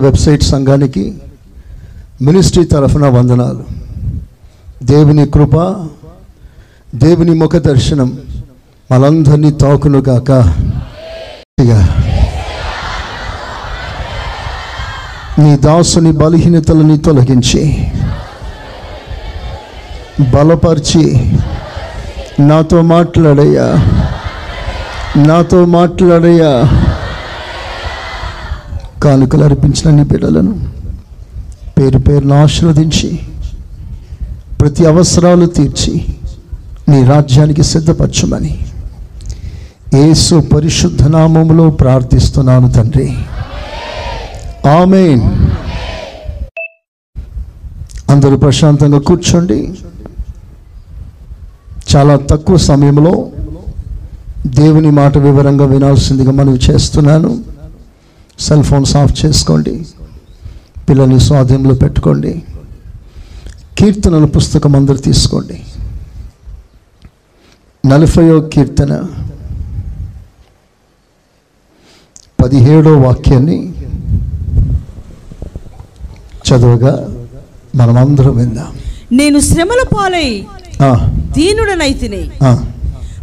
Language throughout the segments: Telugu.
వెబ్సైట్ సంఘానికి మినిస్ట్రీ తరఫున వందనాలు. దేవుని కృప దేవుని ముఖ దర్శనం మనందరినీ తాకును కాక నీ దాసుని బలహీనతలని తొలగించి బలపరిచి నాతో మాట్లాడయ్యా. నాతో మాట్లాడయ్యా. కానుకలు అర్పించిన నీ బిడ్డలను. పేరు పేరును ఆశీర్వదించి ప్రతి అవసరాలు తీర్చి నీ రాజ్యానికి సిద్ధపరచమని. ఏసు పరిశుద్ధ నామములో ప్రార్థిస్తున్నాను తండ్రి. ఆమెన్. అందరూ ప్రశాంతంగా కూర్చోండి. చాలా తక్కువ సమయంలో దేవుని మాట వివరంగా వినాల్సిందిగా మనం చేస్తున్నాను. సెల్ ఫోన్స్ ఆఫ్ చేసుకోండి. పిల్లల్ని స్వాధీనంలో పెట్టుకోండి. కీర్తనల పుస్తకం అందరు తీసుకోండి. నలభయో కీర్తన పదిహేడో వాక్యాన్ని చదువుగా మనమందరం విందాం. నేను శ్రమల పాలై ఆ, దీనుడనైతిని.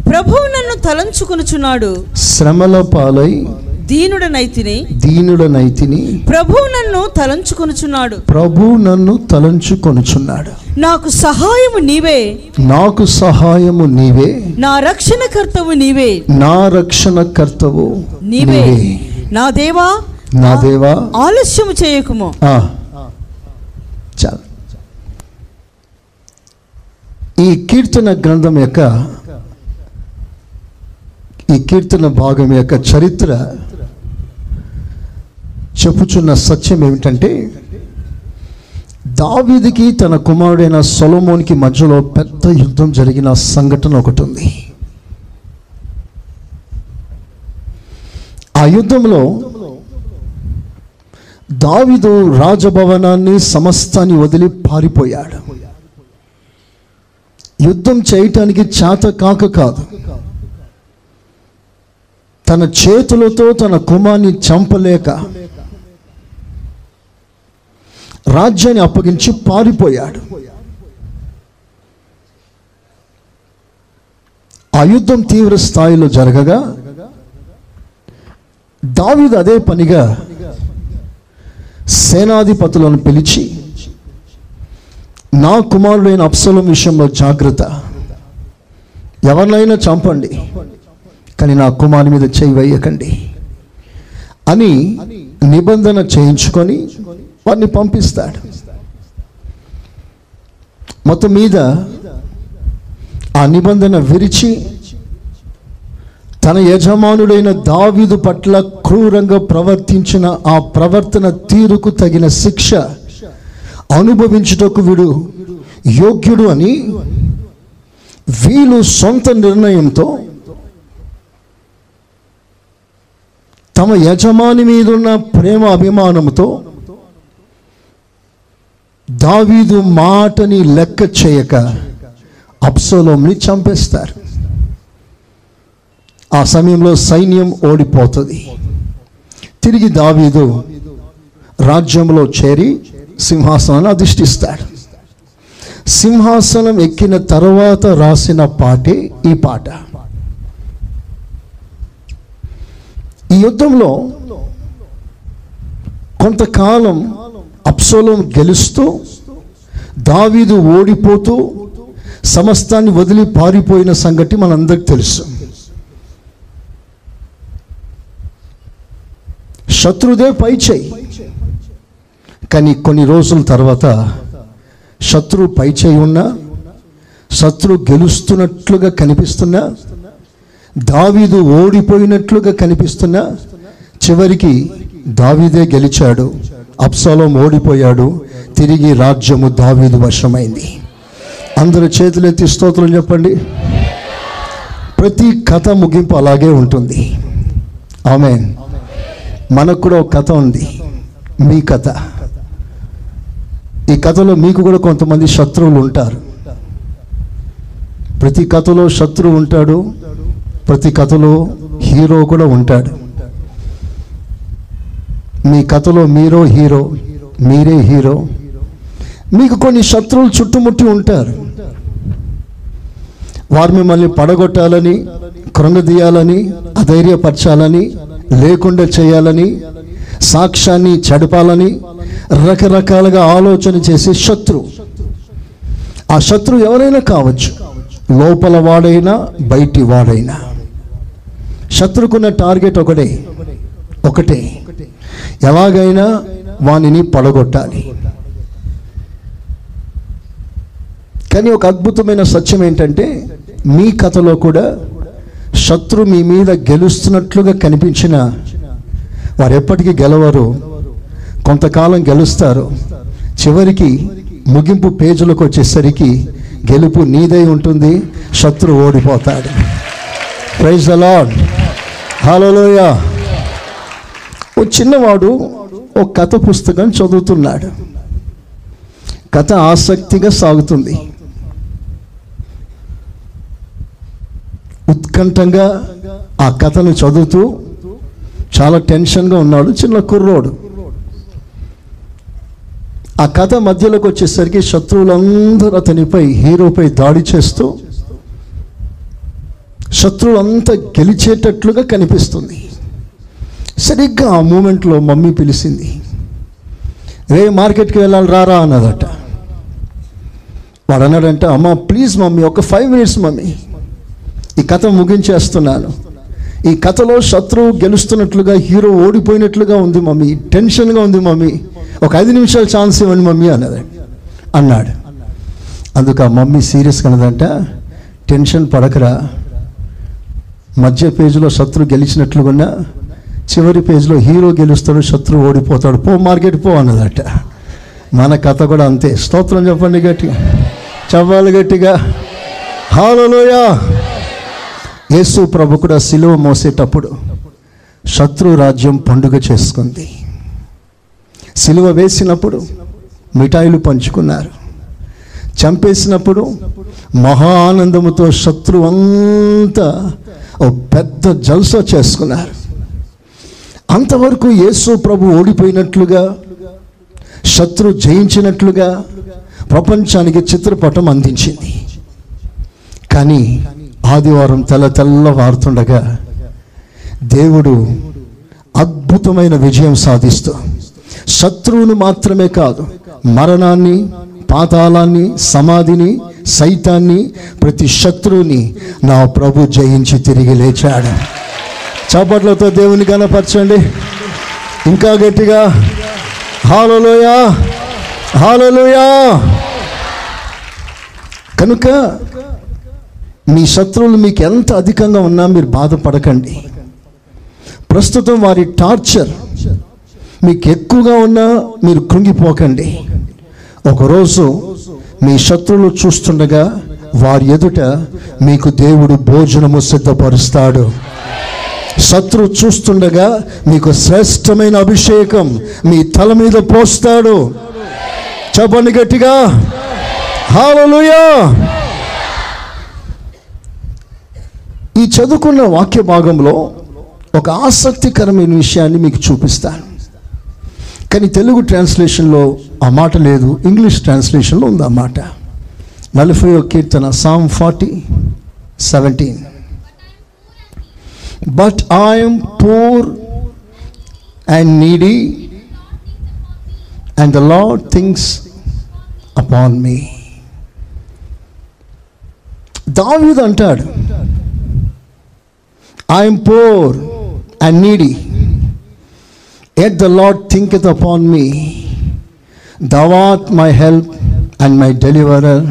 ప్రభువు నన్ను తలంచుకొనుచున్నాడు. శ్రమల పాలై దీనుడనైతిని దీనుడనైతిని ప్రభువు నన్ను తలంచుకొనుచున్నాడు. ప్రభు నన్ను తలంచుకొనుచున్నాడు. నాకు సహాయము నీవే. నాకు సహాయము నీవే. నా రక్షణకర్తవు నీవే. నా రక్షణ కర్తవు నీవే. నా దేవా నా దేవా. ఆలస్యము చేయకుము. ఆ. చాలు. ఈ కీర్తన గ్రంథం యొక్క ఈ కీర్తన భాగం యొక్క చరిత్ర చెప్పుచున్న సత్యం ఏమిటంటే దావీదికి తన కుమారుడైన సొలమోనికి మధ్యలో పెద్ద యుద్ధం జరిగిన సంఘటన ఒకటి ఉంది. ఆ యుద్ధంలో దావిదు రాజభవనాన్ని సమస్తాన్ని వదిలి పారిపోయాడు. యుద్ధం చేయటానికి చేత కాక కాదు. తన చేతులతో తన కుమార్ని చంపలేక రాజ్యాన్ని అప్పగించి పారిపోయాడు. ఆ యుద్ధం తీవ్ర స్థాయిలో జరగగా దావీదు అదే పనిగా సేనాధిపతులను పిలిచి నా కుమారుడైన అప్సలం విషయంలో జాగ్రత్త. ఎవరినైనా చంపండి కానీ నా కుమారుని మీద చేయి వేయకండి అని నిబంధన చేయించుకొని వారిని పంపిస్తాడు. మొత్తం మీద ఆ నిబంధన విరిచి తన యజమానుడైన దావీదు పట్ల క్రూరంగా ప్రవర్తించిన ఆ ప్రవర్తన తీరుకు తగిన శిక్ష అనుభవించుటకు వీడు యోగ్యుడు అని వీళ్ళు సొంత నిర్ణయంతో తమ యజమాని మీదున్న ప్రేమ అభిమానంతో దావీదు మాటని లెక్క చేయక అప్సలోంని చంపేస్తారు. ఆ సమయంలో సైన్యం ఓడిపోతుంది. తిరిగి దావీదు రాజ్యంలో చేరి సింహాసనాన్ని అధిష్ఠిస్తాడు. సింహాసనం ఎక్కిన తర్వాత రాసిన పాటే ఈ పాట. ఈ యుద్ధంలో కొంతకాలం అప్సోలం గెలుస్తూ దావీదు ఓడిపోతూ సమస్తాన్ని వదిలి పారిపోయిన సంగతి మనందరికి తెలుసు. శత్రుదే పై చేయి. కానీ కొన్ని రోజుల తర్వాత శత్రు పై చేయి ఉన్నా శత్రు గెలుస్తున్నట్లుగా కనిపిస్తున్నా దావీదు ఓడిపోయినట్లుగా కనిపిస్తున్నా చివరికి దావీదే గెలిచాడు. అప్సలోం ఓడిపోయాడు. తిరిగి రాజ్యము దావీదు వశమైంది. అందరి చేతులెత్తి స్తోత్రం చెప్పండి. ప్రతి కథ ముగింపు అలాగే ఉంటుంది. ఆమె మనకు కూడా ఒక కథ ఉంది. మీ కథ. ఈ కథలో మీకు కూడా కొంతమంది శత్రువులు ఉంటారు. ప్రతి కథలో శత్రువు ఉంటాడు. ప్రతి కథలో హీరో కూడా ఉంటాడు. మీ కథలో మీరో హీరో మీరే హీరో. మీకు కొన్ని శత్రువులు చుట్టుముట్టి ఉంటారు. వారు మిమ్మల్ని పడగొట్టాలని కృంగదీయాలని అధైర్యపరచాలని లేకుండా చేయాలని సాక్ష్యాన్ని చెడపాలని రకరకాలుగా ఆలోచన చేసే శత్రు ఆ శత్రు ఎవరైనా కావచ్చు. లోపల వాడైనా బయటి వాడైనా. శత్రుకున్న టార్గెట్ ఒకటే ఒకటే. ఎలాగైనా వానిని పడగొట్టాలి. కానీ ఒక అద్భుతమైన సత్యం ఏంటంటే మీ కథలో కూడా శత్రు మీ మీద గెలుస్తున్నట్లుగా కనిపించిన వారు ఎప్పటికీ గెలవరు కొంతకాలం గెలుస్తారు. చివరికి ముగింపు పేజీలకు వచ్చేసరికి గెలుపు నీదై ఉంటుంది శత్రు ఓడిపోతాడు. ప్రైజ్ అలాడ్ హలోయా ఓ చిన్నవాడు ఓ కథ పుస్తకం చదువుతున్నాడు. కథ ఆసక్తిగా సాగుతుంది. ఉత్కంఠంగా ఆ కథను చదువుతూ చాలా టెన్షన్గా ఉన్నాడు చిన్న కుర్రోడు. ఆ కథ మధ్యలోకి వచ్చేసరికి శత్రువులందరూ అతనిపై హీరోపై దాడి చేస్తూ శత్రువులంతా గెలిచేటట్లుగా కనిపిస్తుంది. సరిగ్గా ఆ మూమెంట్లో మమ్మీ పిలిచింది రే మార్కెట్కి వెళ్ళాలి రారా అన్నదట. వాడు అన్నాడంటే అమ్మ ప్లీజ్ మమ్మీ ఒక ఫైవ్ మినిట్స్ మమ్మీ ఈ కథ ముగించేస్తున్నాను. ఈ కథలో శత్రువు గెలుస్తున్నట్లుగా హీరో ఓడిపోయినట్లుగా ఉంది మమ్మీ టెన్షన్గా ఉంది మమ్మీ ఒక ఐదు నిమిషాలు ఛాన్స్ ఇవ్వండి మమ్మీ అన్నది. అన్నాడు. అందుకు ఆ మమ్మీ సీరియస్ కనదంట టెన్షన్ పడకరా మధ్య పేజీలో శత్రువు గెలిచినట్లుగా చివరి పేజ్లో హీరో గెలుస్తాడు శత్రువు ఓడిపోతాడు. పో మార్కెట్ పో అన్నదట. మన కథ కూడా అంతే. స్తోత్రం చెప్పండి గట్టిగా. చవ్వాలి గట్టిగా. హాలలోయా యేసు ప్రభు కూడా సిలువ మోసేటప్పుడు శత్రు రాజ్యం పండుగ చేసుకుంది. సిలువ వేసినప్పుడు మిఠాయిలు పంచుకున్నారు. చంపేసినప్పుడు మహా ఆనందముతో శత్రువంతా ఓ పెద్ద జల్సా చేసుకున్నారు. అంతవరకు యేసు ప్రభు ఓడిపోయినట్లుగా శత్రు జయించినట్లుగా ప్రపంచానికి చిత్రపటం అందించింది. కానీ ఆదివారం తెల్ల తెల్లవారుతుండగా దేవుడు అద్భుతమైన విజయం సాధిస్తూ శత్రువును మాత్రమే కాదు మరణాన్ని పాతాళాన్ని సమాధిని సైతాన్ని ప్రతి శత్రువుని నా ప్రభు జయించి తిరిగి లేచాడు. చప్పట్లతో దేవుని కనపరచండి ఇంకా గట్టిగా హాలలోయా! హాలలోయా! కనుక మీ శత్రువులు మీకు ఎంత అధికంగా ఉన్నా మీరు బాధపడకండి. ప్రస్తుతం వారి టార్చర్ మీకు ఎక్కువగా ఉన్నా మీరు కృంగిపోకండి. ఒకరోజు మీ శత్రువులు చూస్తుండగా వారి ఎదుట మీకు దేవుడు భోజనము సిద్ధపరుస్తాడు. శత్రు చూస్తుండగా మీకు శ్రేష్టమైన అభిషేకం మీ తల మీద పోస్తాడు. చెప్పండి గట్టిగా. హాలలుయా ఈ చదువుకున్న వాక్య భాగంలో ఒక ఆసక్తికరమైన విషయాన్ని మీకు చూపిస్తాను. కానీ తెలుగు ట్రాన్స్లేషన్లో ఆ మాట లేదు ఇంగ్లీష్ ట్రాన్స్లేషన్లో ఉంది ఆ మాట. నలభై కీర్తన Psalm forty seventeen. But I'm poor and needy and the lord thinks upon me దావీదు అంటాడు I'm poor and needy yet the lord thinketh upon me దవాత్ my help and my deliverer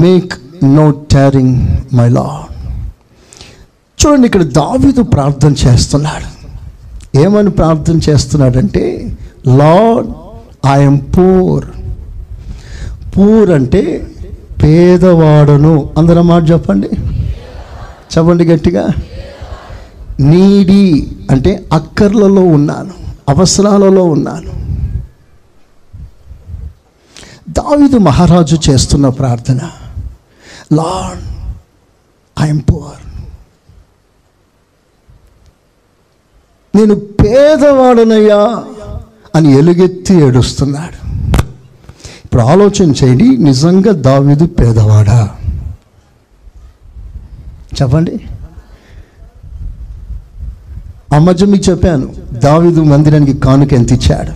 make no tarrying my lord చూడండి ఇక్కడ దావీదు ప్రార్థన చేస్తున్నాడు. ఏమని ప్రార్థన చేస్తున్నాడంటే లార్డ్ ఐఎమ్ పూర్ పూర్ అంటే పేదవాడను. అందరం మాట చెప్పండి. చెప్పండి గట్టిగా. నీడి అంటే అక్కర్లలో ఉన్నాను అవసరాలలో ఉన్నాను. దావిదు మహారాజు చేస్తున్న ప్రార్థన లార్డ్ ఐఎమ్ పూర్ నేను పేదవాడనయ్యా అని ఎలుగెత్తి ఏడుస్తున్నాడు. ఇప్పుడు ఆలోచన చేయండి నిజంగా దావీదు పేదవాడా? చెప్పండి. అమ్మజ మీకు చెప్పాను దావీదు మందిరానికి కానుక ఎంత ఇచ్చాడు?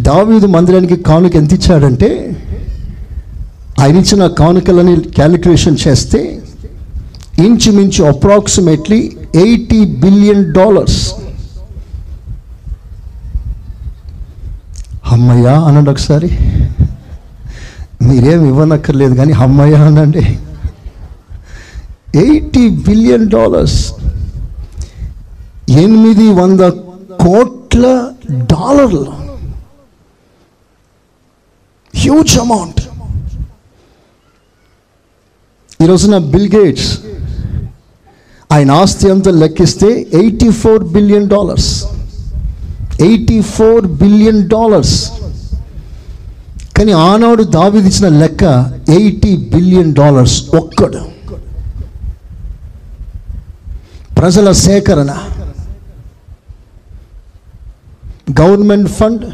దావీదు మందిరానికి కానుక ఎంత ఇచ్చాడంటే ఆయన ఇచ్చిన కానుకలని క్యాలిక్యులేషన్ చేస్తే ఇంచుమించు అప్రాక్సిమేట్లీ ఎయిటీ బిలియన్ డాలర్స్. అమ్మయ్యా అనండి ఒకసారి. మీరేం ఇవ్వనక్కర్లేదు కానీ అమ్మయ్యా అనండి. Eighty billion dollars. ఎనిమిది వంద కోట్ల డాలర్లు. హ్యూజ్ అమౌంట్ ఈ రోజున బిల్ గేట్స్ ఆయన ఆస్తి అంతా లెక్కిస్తే eighty four billion dollars. Eighty four billion dollars. కానీ ఆనాడు దావిదిచ్చిన లెక్క ఎయిటీ బిలియన్ డాలర్స్ ఒక్కడు. ప్రజల సేకరణ. Government fund.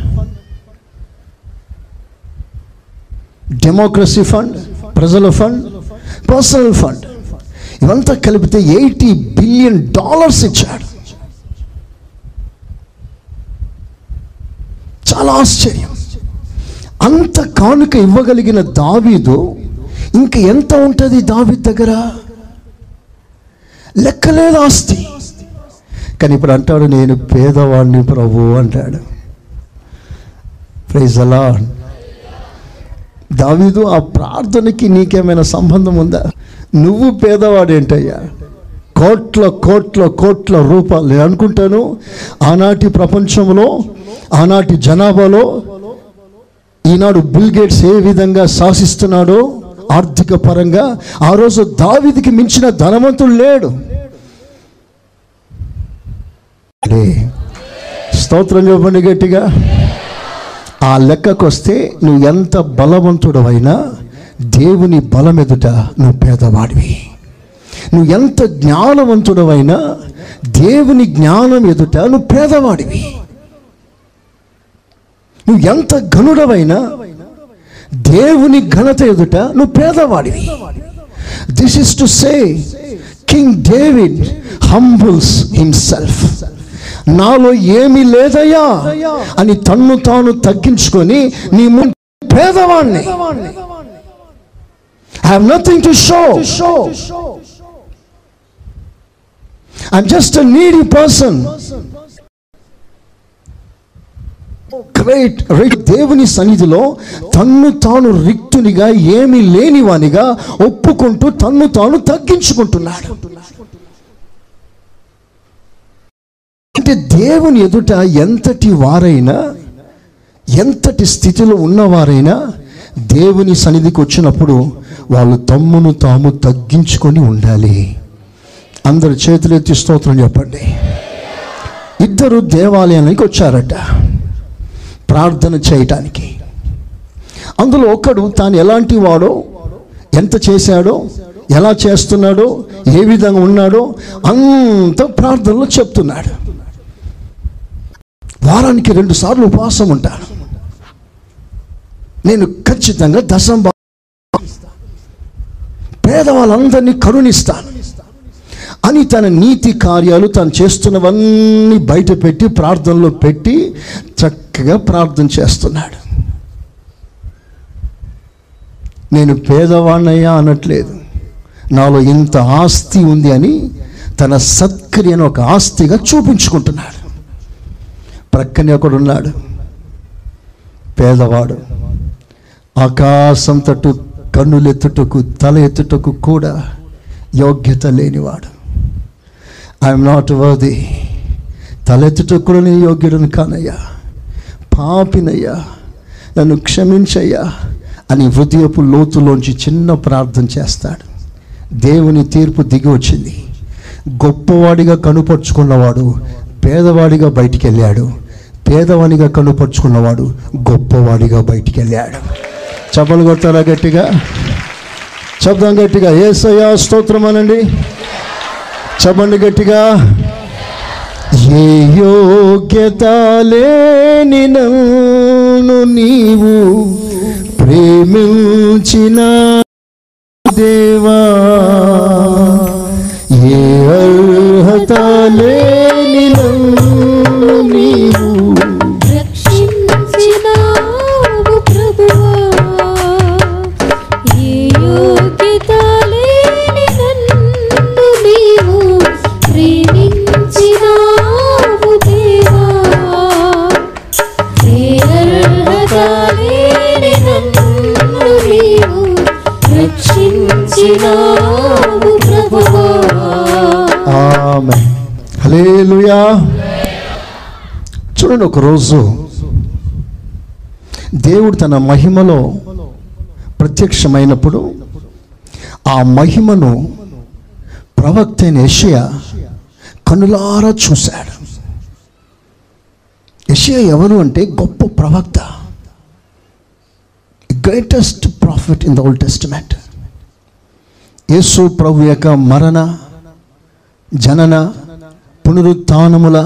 డెమోక్రసీ ఫండ్ ప్రజల ఫండ్ పర్సనల్ ఫండ్. ఇవంతా కలిపితే ఎయిటీ బిలియన్ డాలర్స్ ఇచ్చాడు. చాలా ఆశ్చర్యం. అంత కానుక ఇవ్వగలిగిన దావీదు ఇంక ఎంత ఉంటుంది దావీద్ దగ్గర? లెక్కలేదు ఆస్తి. కానీ ఇప్పుడు అంటాడు నేను పేదవాడిని ప్రభు అంటాడు. ప్రైజ్ అలా దావీదు ఆ ప్రార్థనకి నీకేమైనా సంబంధం ఉందా? నువ్వు పేదవాడేంటయ్యా? కోట్ల కోట్ల కోట్ల రూపాయలు. నేను అనుకుంటాను ఆనాటి ప్రపంచంలో ఆనాటి జనాభాలో ఈనాడు బిల్ గేట్స్ ఏ విధంగా శాసిస్తున్నాడో ఆర్థిక పరంగా ఆ రోజు దావిదికి మించిన ధనవంతుడు లేడు. స్తోత్రం చెప్పండి గట్టిగా. ఆ లెక్కకు వస్తే నువ్వు ఎంత బలవంతుడవైనా దేవుని బలం ఎదుట నువ్వు పేదవాడివి. నువ్వు ఎంత జ్ఞానవంతుడవైనా దేవుని జ్ఞానం ఎదుట నువ్వు పేదవాడివి. నువ్వు ఎంత ఘనుడవైనా దేవుని ఘనత ఎదుట నువ్వు పేదవాడివి. This is to say King David humbles himself నాలో ఏమీ లేదయ్యా అని తన్ను తాను తగ్గించుకొని నీ ముందు పేదవాణ్ణి. I have nothing to show I'm just a needy person great right దేవుని సన్నిధిలో తన్ను తాను రిక్తునిగా ఏమీ లేనివానిగా ఒప్పుకుంటూ తన్ను తాను తగ్గించుకుంటున్నాడు. అంటే దేవుని ఎదుట ఎంతటి వారైనా ఎంతటి స్థితిలో ఉన్నవారైనా దేవుని సన్నిధికి వచ్చినప్పుడు వాళ్ళు తమ్మును తాము తగ్గించుకొని ఉండాలి. అందరు చేతులు ఎత్తి స్తోత్రం చెప్పండి. ఇద్దరు దేవాలయానికి వచ్చారట. ప్రార్థన చేయటానికి. అందులో ఒకడు తాను ఎలాంటి వాడో ఎంత చేశాడో ఎలా చేస్తున్నాడో ఏ విధంగా ఉన్నాడో అంత ప్రార్థనలో చెప్తున్నాడు. వారానికి రెండు సార్లు ఉపవాసం ఉంటాను. నేను ఖచ్చితంగా దశం పేదవాళ్ళందరినీ కరుణిస్తాను. అని తన నీతి కార్యాలు తను చేస్తున్నవన్నీ బయట పెట్టి ప్రార్థనలో పెట్టి చక్కగా ప్రార్థన చేస్తున్నాడు. నేను పేదవాణ్ణయ్యా అనట్లేదు. నాలో ఇంత ఆస్తి ఉంది అని తన సత్క్రియను ఒక ఆస్తిగా చూపించుకుంటున్నాడు. ప్రక్కనే ఒకడున్నాడు. పేదవాడు. ఆకాశం తట్టు కన్నులెత్తుటకు తల ఎత్తుటకు కూడా యోగ్యత లేనివాడు. ఐఎమ్ నాట్ వర్ది తలెత్తుటకు కూడా నేను యోగ్యుడను కానయ్యా. పాపినయ్యా. నన్ను క్షమించయ్యా అని హృదయపు లోతులోంచి చిన్న ప్రార్థన చేస్తాడు. దేవుని తీర్పు దిగి వచ్చింది. గొప్పవాడిగా కనుపరుచుకున్నవాడు పేదవాడిగా బయటికి వెళ్ళాడు పేదవాడిగా కనుపరుచుకున్నవాడు గొప్పవాడిగా బయటికి వెళ్ళాడు చప్పలు కొడతారా గట్టిగా? శబ్దం గట్టిగా. ఏసయ్యా స్తోత్రం అనండి. చెప్పండి గట్టిగా. ఏ యోగ్యత లేని నన్ను నీవు ప్రేమించిన దేవా ఏ అర్హత లే ఒకరోజు దేవుడు తన మహిమలో ప్రత్యక్షమైనప్పుడు ఆ మహిమను ప్రవక్త అయిన యెషయా కనులారా చూశాడు. యెషయా ఎవరు అంటే గొప్ప ప్రవక్త. Greatest prophet in the old testament యేసు ప్రభు యొక్క మరణ జనన పునరుత్నముల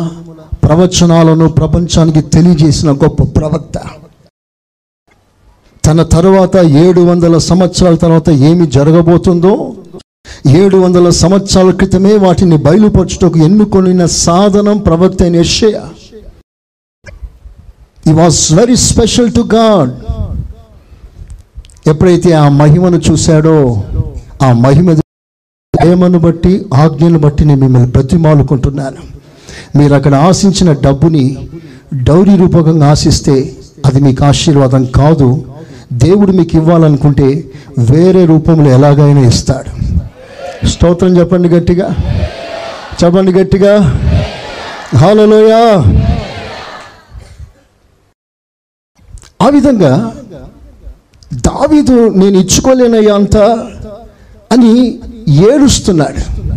ప్రవచనాలను ప్రపంచానికి తెలియజేసిన గొప్ప ప్రవక్త. తన తరువాత ఏడు వందల సంవత్సరాల తర్వాత ఏమి జరగబోతుందో ఏడు వందల సంవత్సరాల క్రితమే వాటిని బయలుపరచుటకు ఎన్నుకొనిన సాధనం ప్రవక్త అయిన యెషయా he was very special to God ఎప్పుడైతే ఆ మహిమను చూశాడో ఆ మహిమ ప్రేమను బట్టి ఆజ్ఞను బట్టి నేను మిమ్మల్ని బ్రతిమాలుకుంటున్నాను. మీరు అక్కడ ఆశించిన డబ్బుని డౌరీ రూపకంగా ఆశిస్తే అది మీకు ఆశీర్వాదం కాదు. దేవుడు మీకు ఇవ్వాలనుకుంటే వేరే రూపంలో ఎలాగైనా ఇస్తాడు. స్తోత్రం చెప్పండి గట్టిగా. చెప్పండి గట్టిగా. హాలలోయా ఆ విధంగా దావీదు నేను ఇచ్చుకోలేనయ్యా అంత అని ఏడుస్తున్నాడు.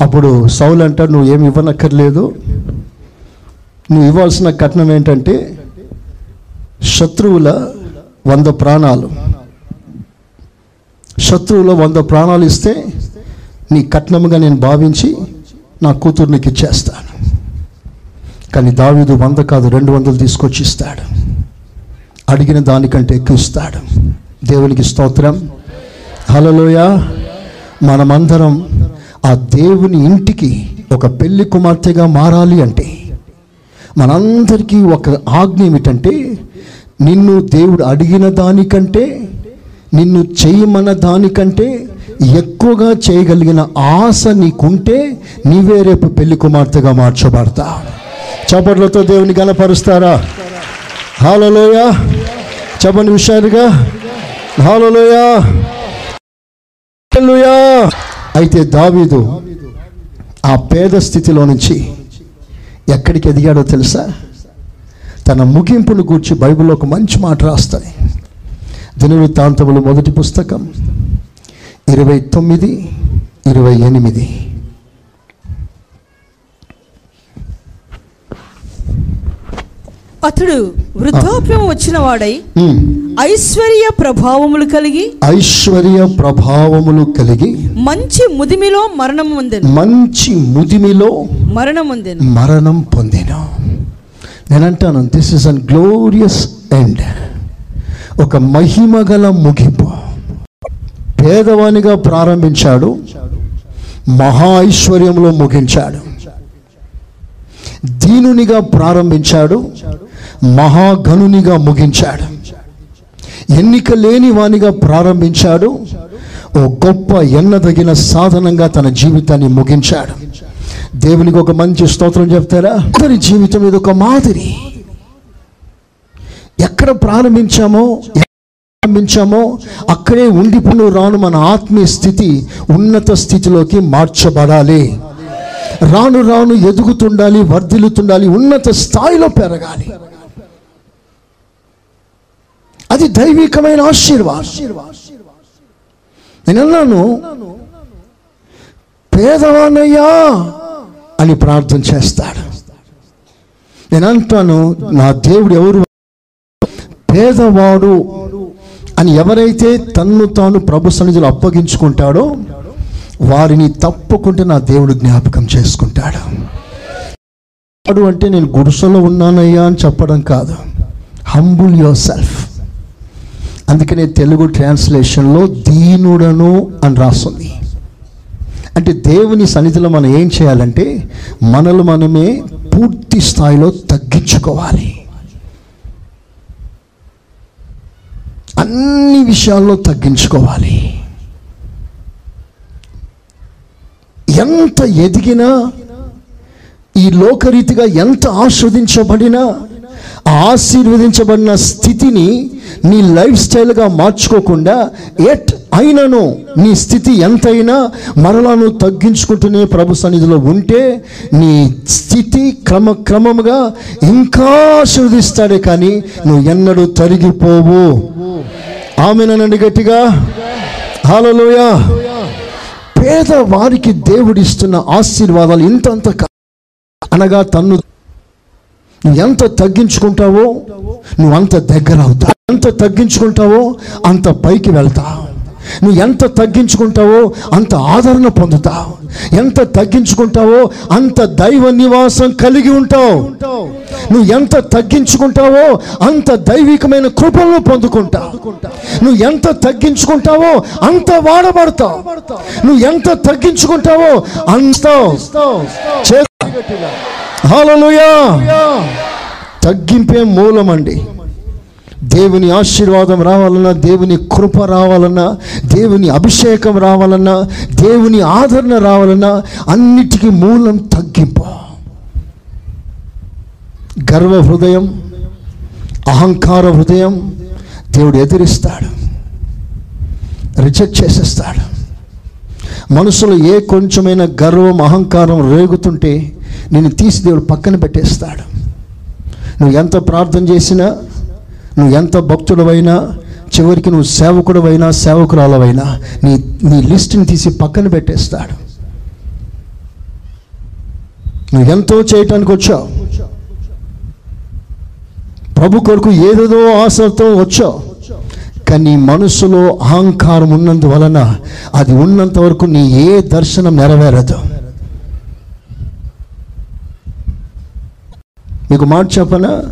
అప్పుడు సౌలు అంటాడు నువ్వు ఏమి ఇవ్వనక్కర్లేదు. నువ్వు ఇవ్వాల్సిన కట్నం ఏంటంటే శత్రువుల వంద ప్రాణాలు. శత్రువుల వంద ప్రాణాలు ఇస్తే నీ కట్నముగా నేను భావించి నా కూతుర్నికి ఇచ్చేస్తాను. కానీ దావీదు వంద కాదు రెండు వందలు తీసుకొచ్చి ఇస్తాడు. అడిగిన దానికంటే ఎక్కువ ఇస్తాడు. దేవునికి స్తోత్రం. హలలోయ మనమందరం ఆ దేవుని ఇంటికి ఒక పెళ్ళి కుమార్తెగా మారాలి అంటే మనందరికీ ఒక ఆజ్ఞ ఏమిటంటే నిన్ను దేవుడు అడిగిన దానికంటే నిన్ను చేయమన్న దానికంటే ఎక్కువగా చేయగలిగిన ఆశ నీకుంటే నీవే రేపు పెళ్ళి కుమార్తెగా మార్చబడతా. చపట్లతో దేవుని గనపరుస్తారా హాలలోయ! చెప్పండి హుషారుగా. హాలలోయ! హల్లెలూయా. అయితే దావీదు ఆ పేద స్థితిలో నుంచి ఎక్కడికి ఎదిగాడో తెలుసా? తన ముగింపును గూర్చి బైబిల్లో ఒక మంచి మాట రాస్తాయి. దినవృత్తాంతములు మొదటి పుస్తకం ఇరవై తొమ్మిది ఇరవై ఎనిమిది. అతడు వృద్ధాప్యం వచ్చిన వాడై. ఐశ్వర్య ప్రభావములు కలిగి ఐశ్వర్య ప్రభావములు కలిగి మంచి ముదిమిలో మరణం పొందెను మంచి ముదిమిలో మరణం పొందెను మరణం పొందాను. నేనంటాను this is an glorious end ఒక మహిమగల ముగింపు. పేదవానిగా ప్రారంభించాడు మహా ఐశ్వర్యంలో ముగించాడు. దీనునిగా ప్రారంభించాడు మహాగణునిగా ముగించాడు. ఎన్నిక లేని వానిగా ప్రారంభించాడు. ఓ గొప్ప ఎన్నదగిన సాధనంగా తన జీవితాన్ని ముగించాడు. దేవునికి ఒక మంచి స్తోత్రం చెప్తారా? అందరి జీవితం ఇది ఒక మాదిరి. ఎక్కడ ప్రారంభించామో ప్రారంభించామో అక్కడే ఉండిపోను రాను మన ఆత్మీయ స్థితి ఉన్నత స్థితిలోకి మార్చబడాలి. రాను రాను ఎదుగుతుండాలి వర్ధిల్లుతుండాలి ఉన్నత స్థాయిలో పెరగాలి. అది దైవికమైన ఆశీర్వాదం. నేను అన్నాను పేదవాణయ్యా అని ప్రార్థన చేస్తాడు. నేను అంటాను నా దేవుడు ఎవరు? పేదవాడు అని ఎవరైతే తన్ను తాను ప్రభు సన్నిధిలో అప్పగించుకుంటాడో వారిని తప్పకుండా నా దేవుడు జ్ఞాపకం చేసుకుంటాడు. వాడు అంటే నేను గుడిసెలో ఉన్నానయ్యా అని చెప్పడం కాదు. హంబుల్ యువర్ సెల్ఫ్ అందుకనే తెలుగు ట్రాన్స్లేషన్లో దీనుడను అని రాస్తుంది. అంటే దేవుని సన్నిధిలో మనం ఏం చేయాలంటే మనలు మనమే పూర్తి స్థాయిలో తగ్గించుకోవాలి. అన్ని విషయాల్లో తగ్గించుకోవాలి. ఎంత ఎదిగినా ఈ లోకరీతిగా ఎంత ఆస్వాదించబడినా ఆశీర్వదించబడిన స్థితిని నీ లైఫ్ స్టైల్గా మార్చుకోకుండా ఎట్ అయినను నీ స్థితి ఎంతైనా మరలా నువ్వు తగ్గించుకుంటూనే ప్రభు సన్నిధిలో ఉంటే నీ స్థితి క్రమక్రమంగా ఇంకా ఆశీర్వదిస్తాడే కానీ నువ్వు ఎన్నడూ తరిగిపోవు. ఆమెనండి గట్టిగా. హాలలోయ పేద వారికి దేవుడిస్తున్న ఆశీర్వాదాలు ఇంతంత అనగా తన్ను నువ్వు ఎంత తగ్గించుకుంటావో నువ్వు అంత దగ్గర అవుతావు. ఎంత తగ్గించుకుంటావో అంత పైకి వెళ్తావు. నువ్వు ఎంత తగ్గించుకుంటావో అంత ఆదరణ పొందుతావు. ఎంత తగ్గించుకుంటావో అంత దైవ నివాసం కలిగి ఉంటావు. నువ్వు ఎంత తగ్గించుకుంటావో అంత దైవికమైన కృపలను పొందుకుంటావు. నువ్వు ఎంత తగ్గించుకుంటావో అంత వాడబడతావు. నువ్వు ఎంత తగ్గించుకుంటావో అంత చే- హల్లెలూయా. తగ్గింపే మూలమండి దేవుని ఆశీర్వాదం రావాలన్నా దేవుని కృప రావాలన్నా దేవుని అభిషేకం రావాలన్నా దేవుని ఆదరణ రావాలన్నా అన్నిటికీ మూలం తగ్గింపు. గర్వ హృదయం అహంకార హృదయం దేవుడు ఎదిరిస్తాడు. రిజెక్ట్ చేసేస్తాడు. మనసులో ఏ కొంచెమైన గర్వం అహంకారం రేగుతుంటే నేను తీసి దేవుడు పక్కన పెట్టేస్తాడు. నువ్వు ఎంత ప్రార్థన చేసినా నువ్వు ఎంత భక్తుడవైనా చివరికి నువ్వు సేవకుడవైనా సేవకురాలవైనా నీ నీ లిస్ట్ని తీసి పక్కన పెట్టేస్తాడు. నువ్వు ఎంతో చేయటానికి వచ్చావు. ప్రభు కొరకు ఏదేదో ఆశతో వచ్చావు. కానీ మనసులో అహంకారం ఉన్నందువలన అది ఉన్నంత వరకు నీ ఏ దర్శనం నెరవేరదు. మీకు మాట చెప్పనా?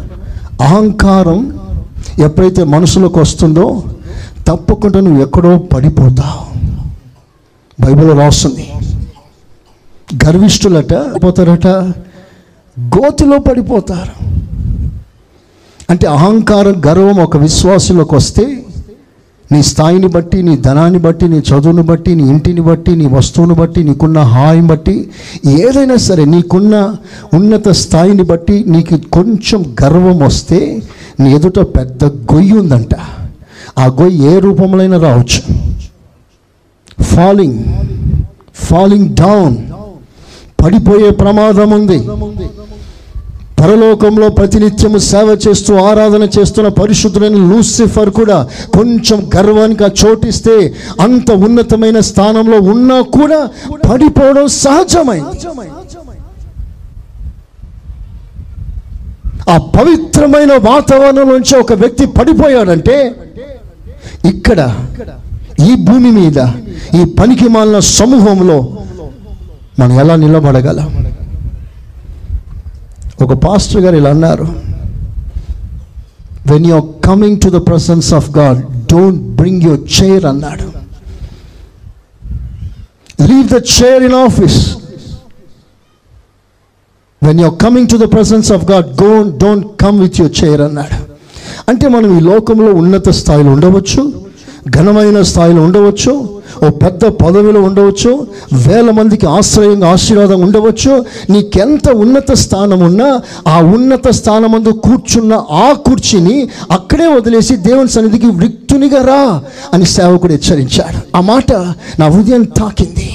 అహంకారం ఎప్పుడైతే మనసులోకి వస్తుందో తప్పకుండా నువ్వు ఎక్కడో పడిపోతావు. బైబిల్లో రాస్తుంది. గర్విష్ఠులట పోతారట గోతిలో పడిపోతారు. అంటే అహంకారం గర్వం ఒక విశ్వాసులోకి వస్తే నీ స్థాయిని బట్టి నీ ధనాన్ని బట్టి నీ చదువుని బట్టి నీ ఇంటిని బట్టి నీ వస్తువుని బట్టి నీకున్న హాయిని బట్టి ఏదైనా సరే నీకున్న ఉన్నత స్థాయిని బట్టి నీకు కొంచెం గర్వం వస్తే నీ ఎదుట పెద్ద గొయ్యి ఉందంట. ఆ గొయ్యి ఏ రూపంలో రావచ్చు. ఫాలింగ్ ఫాలింగ్ డౌన్ పడిపోయే ప్రమాదం ఉంది. పరలోకంలో ప్రతినిత్యము సేవ చేస్తూ ఆరాధన చేస్తున్న పరిశుద్ధులైన లూసిఫర్ కూడా కొంచెం గర్వానికి ఆ చోటిస్తే అంత ఉన్నతమైన స్థానంలో ఉన్నా కూడా పడిపోవడం సహజమైంది. ఆ పవిత్రమైన వాతావరణం నుంచి ఒక వ్యక్తి పడిపోయాడంటే ఇక్కడ ఈ భూమి మీద ఈ పనికి మాలిన సమూహంలో మనం ఎలా నిలబడగలం? ఒక పాస్టర్ గారు ఇలా అన్నారు when you're coming to the presence of God don't bring your chair అన్నాడు. Leave the chair in office when you're coming to the presence of God go don't come with your chair అన్నాడు. అంటే మనం ఈ లోకంలో ఉన్నత స్థాయిలో ఉండవచ్చు ఘనమైన స్థాయిలో ఉండవచ్చు ఓ పెద్ద పదవిలో ఉండవచ్చు వేల మందికి ఆశ్రయంగా ఆశీర్వాదం ఉండవచ్చు. నీకెంత ఉన్నత స్థానం ఉన్నా ఆ ఉన్నత స్థానమందు కూర్చున్న ఆ కుర్చీని అక్కడే వదిలేసి దేవుని సన్నిధికి వృక్తునిగా రా అని సేవకుడు హెచ్చరించాడు. ఆ మాట నా హృదయం తాకింది.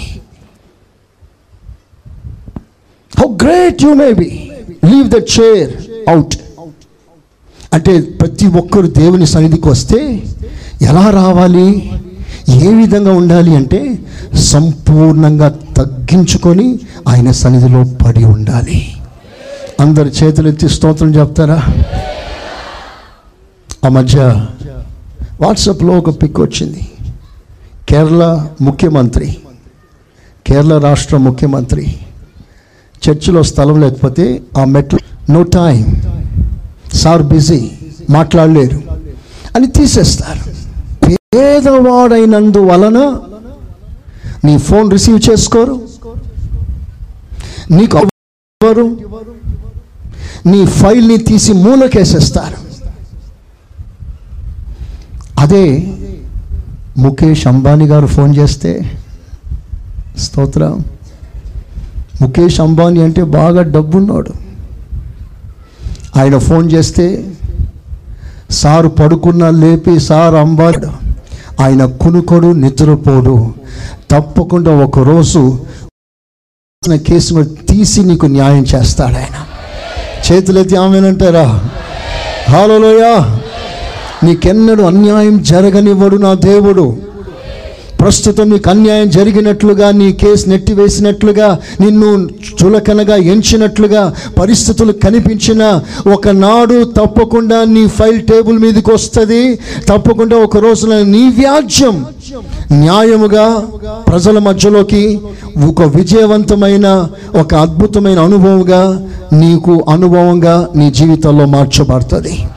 How great you may be leave the chair out అంటే ప్రతి ఒక్కరు దేవుని సన్నిధికి వస్తే ఎలా రావాలి? ఏ విధంగా ఉండాలి అంటే సంపూర్ణంగా తగ్గించుకొని ఆయన సన్నిధిలో పడి ఉండాలి. అందరు చేతులు ఎత్తి స్తోత్రం చెప్తారా? ఆ మధ్య వాట్సాప్లో ఒక పిక్ వచ్చింది. కేరళ ముఖ్యమంత్రి కేరళ రాష్ట్ర ముఖ్యమంత్రి చర్చిలో స్థలం లేకపోతే ఆ మెట్లు నో టైం సార్ బిజీ మాట్లాడలేరు అని తీసేస్తారు. పేదవాడైనందువలన నీ ఫోన్ రిసీవ్ చేసుకోరు. నీకు ఇవ్వరు నీ ఫైల్ని తీసి మూలకేసేస్తారు. అదే ముఖేష్ అంబానీ గారు ఫోన్ చేస్తే స్తోత్రం. ముఖేష్ అంబానీ అంటే బాగా డబ్బున్నాడు. ఆయన ఫోన్ చేస్తే సారు పడుకున్న లేపి సార్ అంబాడు ఆయన కునుకొడు నిద్రపోడు. తప్పకుండా ఒకరోజు కేసును తీసి నీకు న్యాయం చేస్తాడు ఆయన. చేతులెత్తి ఆమెనంటారా? హాలోలోయా నీకెన్నడూ అన్యాయం జరగనివ్వడు నా దేవుడు. ప్రస్తుతం నీకు అన్యాయం జరిగినట్లుగా నీ కేసు నెట్టివేసినట్లుగా నిన్ను చులకనగా ఎంచినట్లుగా పరిస్థితులు కనిపించిన ఒకనాడు తప్పకుండా నీ ఫైల్ టేబుల్ మీదకి వస్తుంది. తప్పకుండా ఒక రోజున నీ వ్యాజ్యం న్యాయముగా ప్రజల మధ్యలోకి ఒక విజయవంతమైన ఒక అద్భుతమైన అనుభవంగా నీకు అనుభవంగా నీ జీవితంలో మార్చబడుతుంది.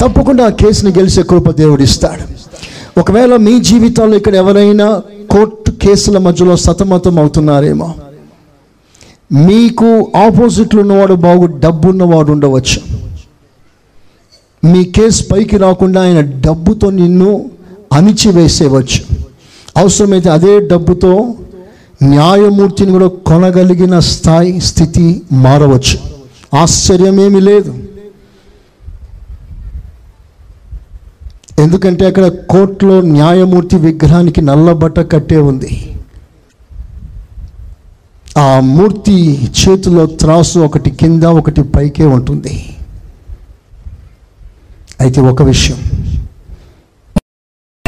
తప్పకుండా ఆ కేసుని గెలిచే కృప దేవుడు ఇస్తాడు ఒకవేళ మీ జీవితంలో ఇక్కడ ఎవరైనా కోర్టు కేసుల మధ్యలో సతమతం అవుతున్నారేమో మీకు ఆపోజిట్లో ఉన్నవాడు బాగు డబ్బు ఉన్నవాడు ఉండవచ్చు. మీ కేసు పైకి రాకుండా ఆయన డబ్బుతో నిన్ను అణిచివేసేవచ్చు. అవసరమైతే అదే డబ్బుతో న్యాయమూర్తిని కూడా కొనగలిగిన స్థాయి స్థితి మారవచ్చు. ఆశ్చర్యమేమీ లేదు. ఎందుకంటే అక్కడ కోర్టులో న్యాయమూర్తి విగ్రహానికి నల్లబట్ట కట్టే ఉంది. ఆ మూర్తి చేతిలో త్రాసు ఒకటి కింద ఒకటి పైకే ఉంటుంది. అయితే ఒక విషయం.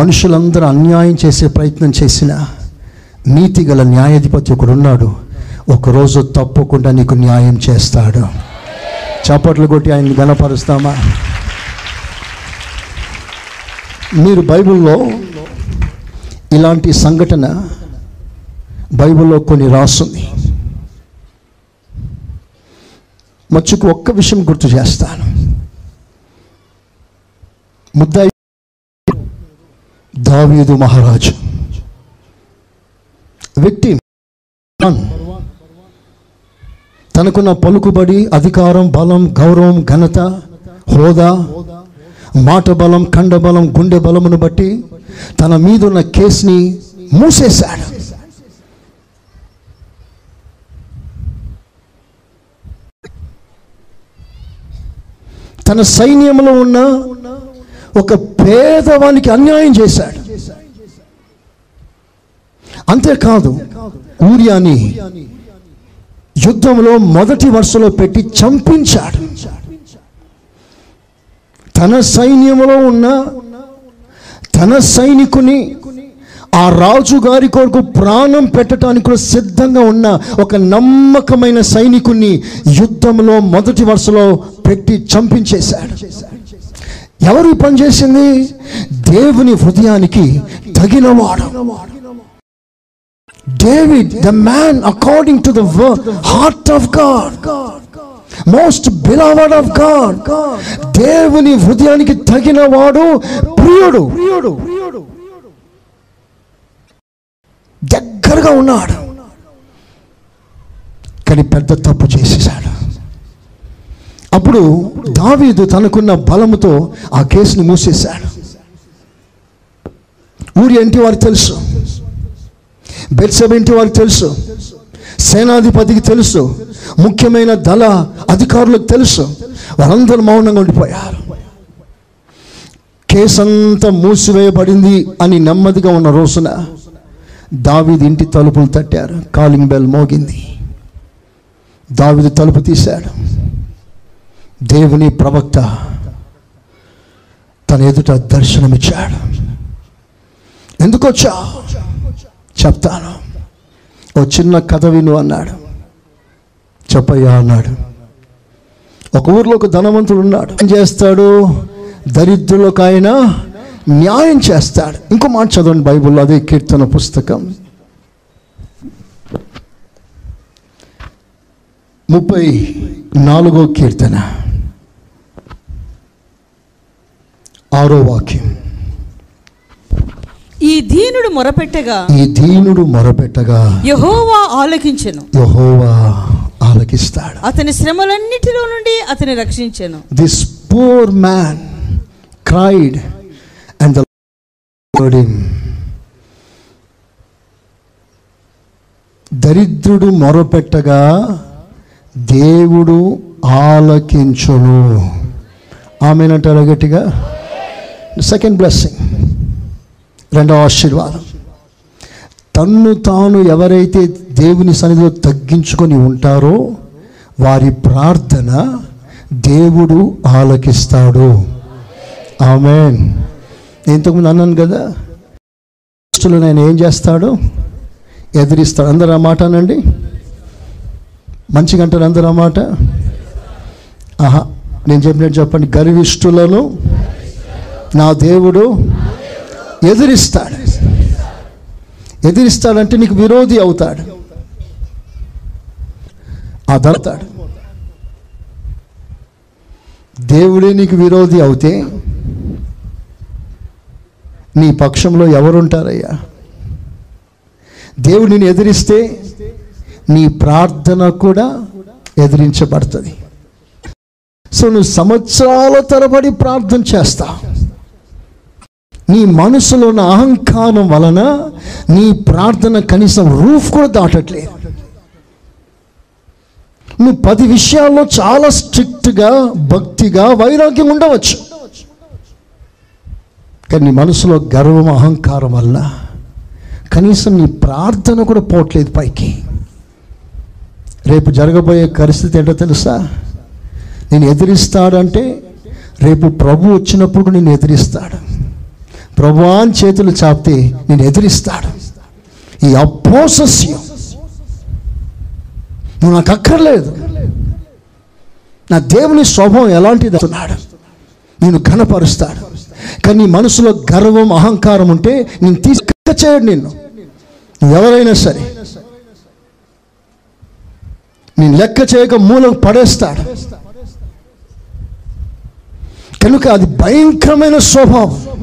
మనుషులందరూ అన్యాయం చేసే ప్రయత్నం చేసిన నీతి గల న్యాయాధిపతి ఒకడున్నాడు. ఒకరోజు తప్పకుండా నీకు న్యాయం చేస్తాడు. చప్పట్లు కొట్టి ఆయన్ని గణపరుస్తామా మీరు బైబిల్లో ఇలాంటి సంఘటన బైబిల్లో కొన్ని రాస్తుంది. మచ్చుకు ఒక్క విషయం గుర్తు చేస్తాను. ముద్దాయి దావీదు మహారాజు. వ్యక్తి తనకున్న పలుకుబడి అధికారం బలం గౌరవం ఘనత హోదా మాట బలం కండ బలం గుండె బలమును బట్టి తన మీదున్న కేసుని మూసేశాడు. తన సైన్యంలో ఉన్న ఒక పేదవానికి అన్యాయం చేశాడు. అంతేకాదు ఊర్యాని యుద్ధంలో మొదటి వరుసలో పెట్టి చంపించాడు. తన సైన్యంలో ఉన్న తన సైనికుని ఆ రాజు గారి కొరకు ప్రాణం పెట్టడానికి కూడా సిద్ధంగా ఉన్న ఒక నమ్మకమైన సైనికుని యుద్ధంలో మొదటి వరుసలో పెట్టి చంపించేశాడు. ఎవరు పనిచేసింది పని చేసింది? దేవుని హృదయానికి తగినవాడు. David the man according to the heart of God most beloved of God దేవుని హృదయానికి తగిన వాడు ప్రియుడు. దగ్గరగా ఉన్నాడు. కానీ పెద్ద తప్పు చేసేసాడు అప్పుడు దావీదు తనకున్న బలముతో ఆ కేసును మూసేశాడు. ఊరి ఇంటి వారికి తెలుసు. బెత్సబ ఇంటి వారికి తెలుసు. సేనాధిపతికి తెలుసు. ముఖ్యమైన దళ అధికారులకు తెలుసు. వారందరూ మౌనంగా ఉండిపోయారు. కేసంతా మూసివేయబడింది అని నెమ్మదిగా ఉన్న రోజున దావిది ఇంటి తలుపులు తట్టారు. కాలింగ్ బెల్ మోగింది. దావిది తలుపు తీశాడు. దేవుని ప్రవక్త తన ఎదుట దర్శనమిచ్చాడు. ఎందుకొచ్చా చెప్తాను. ఓ చిన్న కథ విను అన్నాడు. చెప్పయ్యా అన్నాడు. ఒక ఊర్లో ఒక ధనవంతుడు ఉన్నాడు. ఏం చేస్తాడు? దరిద్రులకు ఆయన న్యాయం చేస్తాడు. ఇంకో మాట చదవండి బైబిల్లో అదే కీర్తన పుస్తకం. ముప్పై నాలుగో కీర్తన. ఆరో వాక్యం. ఈ దీనుడు మొరపెట్టగా ఈ దీనుడు మొరపెట్టగా యహోవా ఆలకించెను. యహోవా ఆలకిస్తాడు. అతని శ్రమలన్నిటిలో నుండి అతని రక్షించెను. This poor man cried and దరిద్రుడు మొరపెట్టగా దేవుడు ఆలకించును. ఆమెనంటారా గట్టిగా? సెకండ్ బ్లెస్సింగ్ రెండవ ఆశీర్వాదం. తన్ను తాను ఎవరైతే దేవుని సన్నిధిలో తగ్గించుకొని ఉంటారో వారి ప్రార్థన దేవుడు ఆలకిస్తాడు. ఆమెన్. ఇంతకుముందు అన్నాను కదా దృష్టిలో నేను ఏం చేస్తాడు? ఎదిరిస్తాడు. అందరు ఆ మాట అనండి. మంచిగా అంటారు అందరు ఆ మాట? ఆహా నేను చెప్పినట్టు చెప్పండి. గర్విష్ఠులను నా దేవుడు ఎదిరిస్తాడు. ఎదిరిస్తాడంటే నీకు విరోధి అవుతాడు. అదడతాడు. దేవుడే నీకు విరోధి అవుతే నీ పక్షంలో ఎవరుంటారయ్యా? దేవుడిని ఎదిరిస్తే నీ ప్రార్థన కూడా ఎదిరించబడుతుంది. సో నువ్వు సంవత్సరాల తరబడి ప్రార్థన చేస్తావు నీ మనసులో ఉన్న అహంకారం వలన నీ ప్రార్థన కనీసం రూఫ్ కూడా దాటట్లేదు. నువ్వు పది విషయాల్లో చాలా స్ట్రిక్ట్గా భక్తిగా వైరాగ్యం ఉండవచ్చు. కానీ నీ మనసులో గర్వం అహంకారం వల్ల కనీసం నీ ప్రార్థన కూడా పోవట్లేదు పైకి. రేపు జరగబోయే పరిస్థితి ఏంటో తెలుసా? నేను ఎదిరిస్తాడంటే రేపు ప్రభు వచ్చినప్పుడు నేను ఎదిరిస్తాడు. ప్రభువాన్ చేతులు చాపితే నేను ఎదిరిస్తాడు. ఈ అపోసస్యం. నువ్వు నాకు అక్కర్లేదు. నా దేవుని స్వభావం ఎలాంటిది అంటున్నాడు? నేను ఘనపరుస్తాడు. కానీ నీ మనసులో గర్వం అహంకారం ఉంటే నేను తీసుక చేయడు నిన్ను. ఎవరైనా సరే నేను లెక్క చేయక మూలం పడేస్తాడు. కనుక అది భయంకరమైన స్వభావం.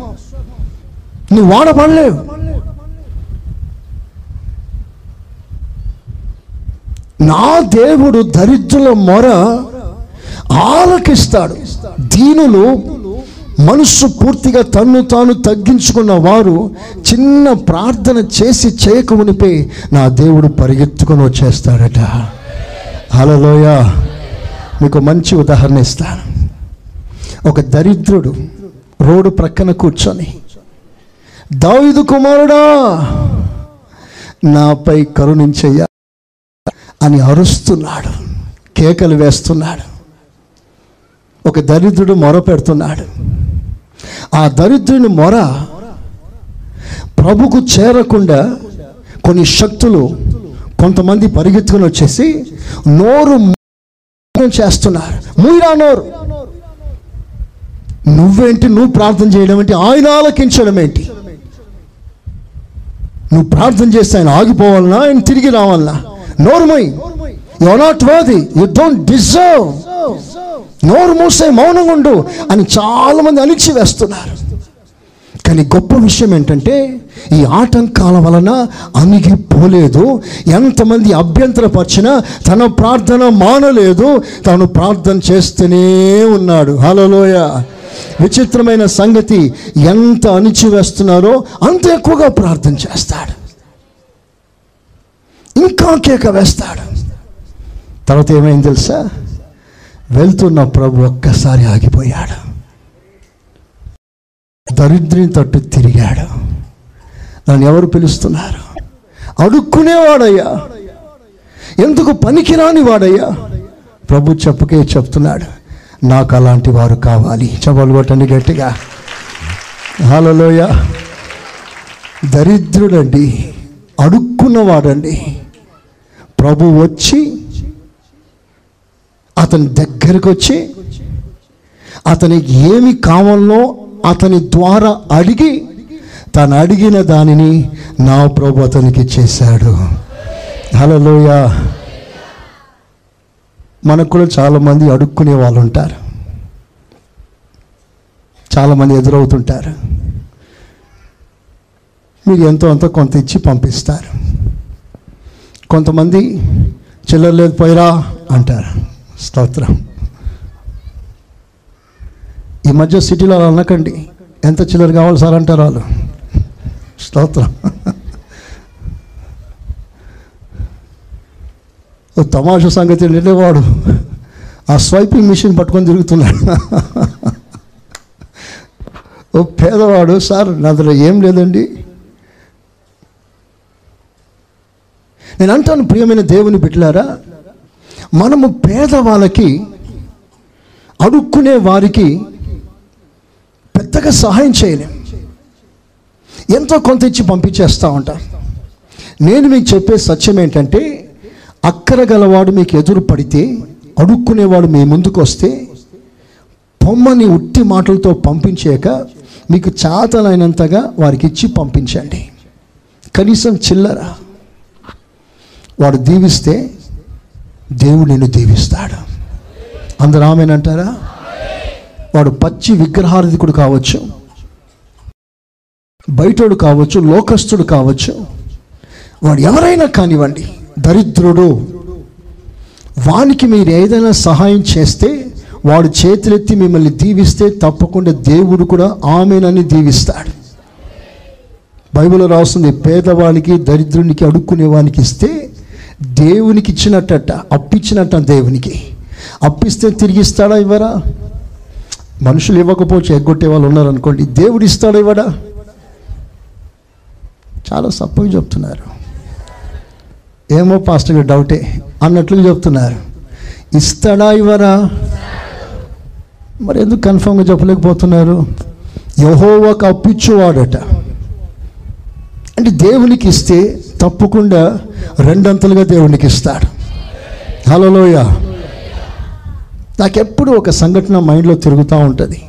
నువ్వు వాడపడలేవు నా దేవుడు దరిద్రుల మొర ఆలకిస్తాడు. దీనులు మనస్సు పూర్తిగా తన్ను తాను తగ్గించుకున్న వారు చిన్న ప్రార్థన చేసి చేయకమునిపై నా దేవుడు పరిగెత్తుకొని వచ్చేస్తాడట. హలోయ మీకు మంచి ఉదాహరణ ఇస్తాను. ఒక దరిద్రుడు రోడ్డు ప్రక్కన కూర్చొని దావిదు కుమారుడా నాపై కరుణించయ్యా అని అరుస్తున్నాడు కేకలు వేస్తున్నాడు. ఒక దరిద్రుడు మొర పెడుతున్నాడు. ఆ దరిద్రుని మొర ప్రభుకు చేరకుండా కొన్ని శక్తులు కొంతమంది పరిగెత్తుకుని వచ్చేసి నోరు చేస్తున్నారు. మూయిరా నోరు. నువ్వేంటి? నువ్వు ప్రార్థన చేయడం ఏంటి? ఆయన ఆలకించడం ఏంటి? నువ్వు ప్రార్థన చేస్తే ఆయన ఆగిపోవాలనా? ఆయన తిరిగి రావాలనా? నోరుమోయ్. You not worthy you don't deserve నోరు మూసే మౌనంగా ఉండు అని చాలా మంది వేస్తున్నారు కానీ గొప్ప విషయం ఏంటంటే ఈ ఆటంకాల వలన అణిగిపోలేదు. ఎంతమంది అభ్యంతరపరిచినా తన ప్రార్థన మానలేదు. తాను ప్రార్థన చేస్తూనే ఉన్నాడు. హలోయ విచిత్రమైన సంగతి. ఎంత అణిచివేస్తున్నారో అంత ఎక్కువగా ప్రార్థన చేస్తాడు. ఇంకా కేక వేస్తాడు. తర్వాత ఏమైంది తెలుసా? వెళ్తున్న ప్రభు ఒక్కసారి ఆగిపోయాడు. దరిద్రిని తట్టు తిరిగాడు. నన్ను ఎవరు పిలుస్తున్నారు? అడుక్కునేవాడయ్యా. ఎందుకు పనికిరాని వాడయ్యా? ప్రభు చెప్పుకే చెప్తున్నాడు నాకు అలాంటి వారు కావాలి. చెప్పలు కొట్టండి గట్టిగా. హాలలోయ దరిద్రుడండి అడుక్కున్నవాడండి. ప్రభు వచ్చి అతని దగ్గరకు వచ్చి అతనికి ఏమి కావాలో అతని ద్వారా అడిగి తను అడిగిన దానిని నా ప్రభు అతనికి చేశాడు. హలోయ మనకు కూడా చాలామంది అడుక్కునే వాళ్ళు ఉంటారు. చాలామంది ఎదురవుతుంటారు. మీరు ఎంతో అంత కొంత ఇచ్చి పంపిస్తారు. కొంతమంది చిల్లర లేదు పోయిరా అంటారు. స్తోత్రం. ఈ మధ్య సిటీలో అలా అనకండి. ఎంత చిల్లర కావాలి సార్ అంటారు వాళ్ళు. స్తోత్రం. ఓ తమాషా సంగతి ఏంటంటే వాడు ఆ స్వైపింగ్ మిషన్ పట్టుకొని తిరుగుతున్నాడు. ఓ పేదవాడు సార్ నా దగ్గర ఏం లేదండి. నేను అంటాను ప్రియమైన దేవుని బిడ్డలారా మనము పేదవాళ్ళకి అడుక్కునే వారికి పెద్దగా సహాయం చేయలేం. ఎంతో కొంత ఇచ్చి పంపించేస్తూ ఉంటారు నేను మీకు చెప్పే సత్యం ఏంటంటే అక్కర గలవాడు మీకు ఎదురు పడితే అడుక్కునేవాడు మీ ముందుకు వస్తే పొమ్మని ఉట్టి మాటలతో పంపించాక మీకు చాతనైనంతగా వారికి ఇచ్చి పంపించండి. కనీసం చిల్లర. వాడు దీవిస్తే దేవుడు నిన్ను దీవిస్తాడు. అందరూ ఆమెనంటారా? వాడు పచ్చి విగ్రహార్థికుడు కావచ్చు బయటోడు కావచ్చు లోకస్తుడు కావచ్చు వాడు ఎవరైనా కానివ్వండి దరిద్రుడు వానికి మీరు ఏదైనా సహాయం చేస్తే వాడు చేతులెత్తి మిమ్మల్ని దీవిస్తే తప్పకుండా దేవుడు కూడా ఆమెనని దీవిస్తాడు. బైబిల్ రాస్తుంది పేదవానికి దరిద్రునికి అడుక్కునే వానికి ఇస్తే దేవునికి ఇచ్చినట్టట అప్పిచ్చినట్ట దేవునికి. అప్పిస్తే తిరిగిస్తాడా ఇవ్వరా? మనుషులు ఇవ్వకపోవచ్చు ఎగ్గొట్టే వాళ్ళు ఉన్నారనుకోండి దేవుడు ఇస్తాడు ఇవ్వడా? చాలా సప్పగా చెప్తున్నారు. ఏమో పాస్టర్ గారు డౌటే అన్నట్లు చెప్తున్నారు. ఇస్తాడా ఇవ్వరా మరి ఎందుకు కన్ఫామ్గా చెప్పలేకపోతున్నారు? యహోవాకు అప్పిచ్చువాడట. అంటే దేవునికి ఇస్తే తప్పకుండా రెండంతలుగా దేవునికి ఇస్తాడు. హలోయ నాకెప్పుడు ఒక సంఘటన మైండ్లో తిరుగుతూ ఉంటుంది.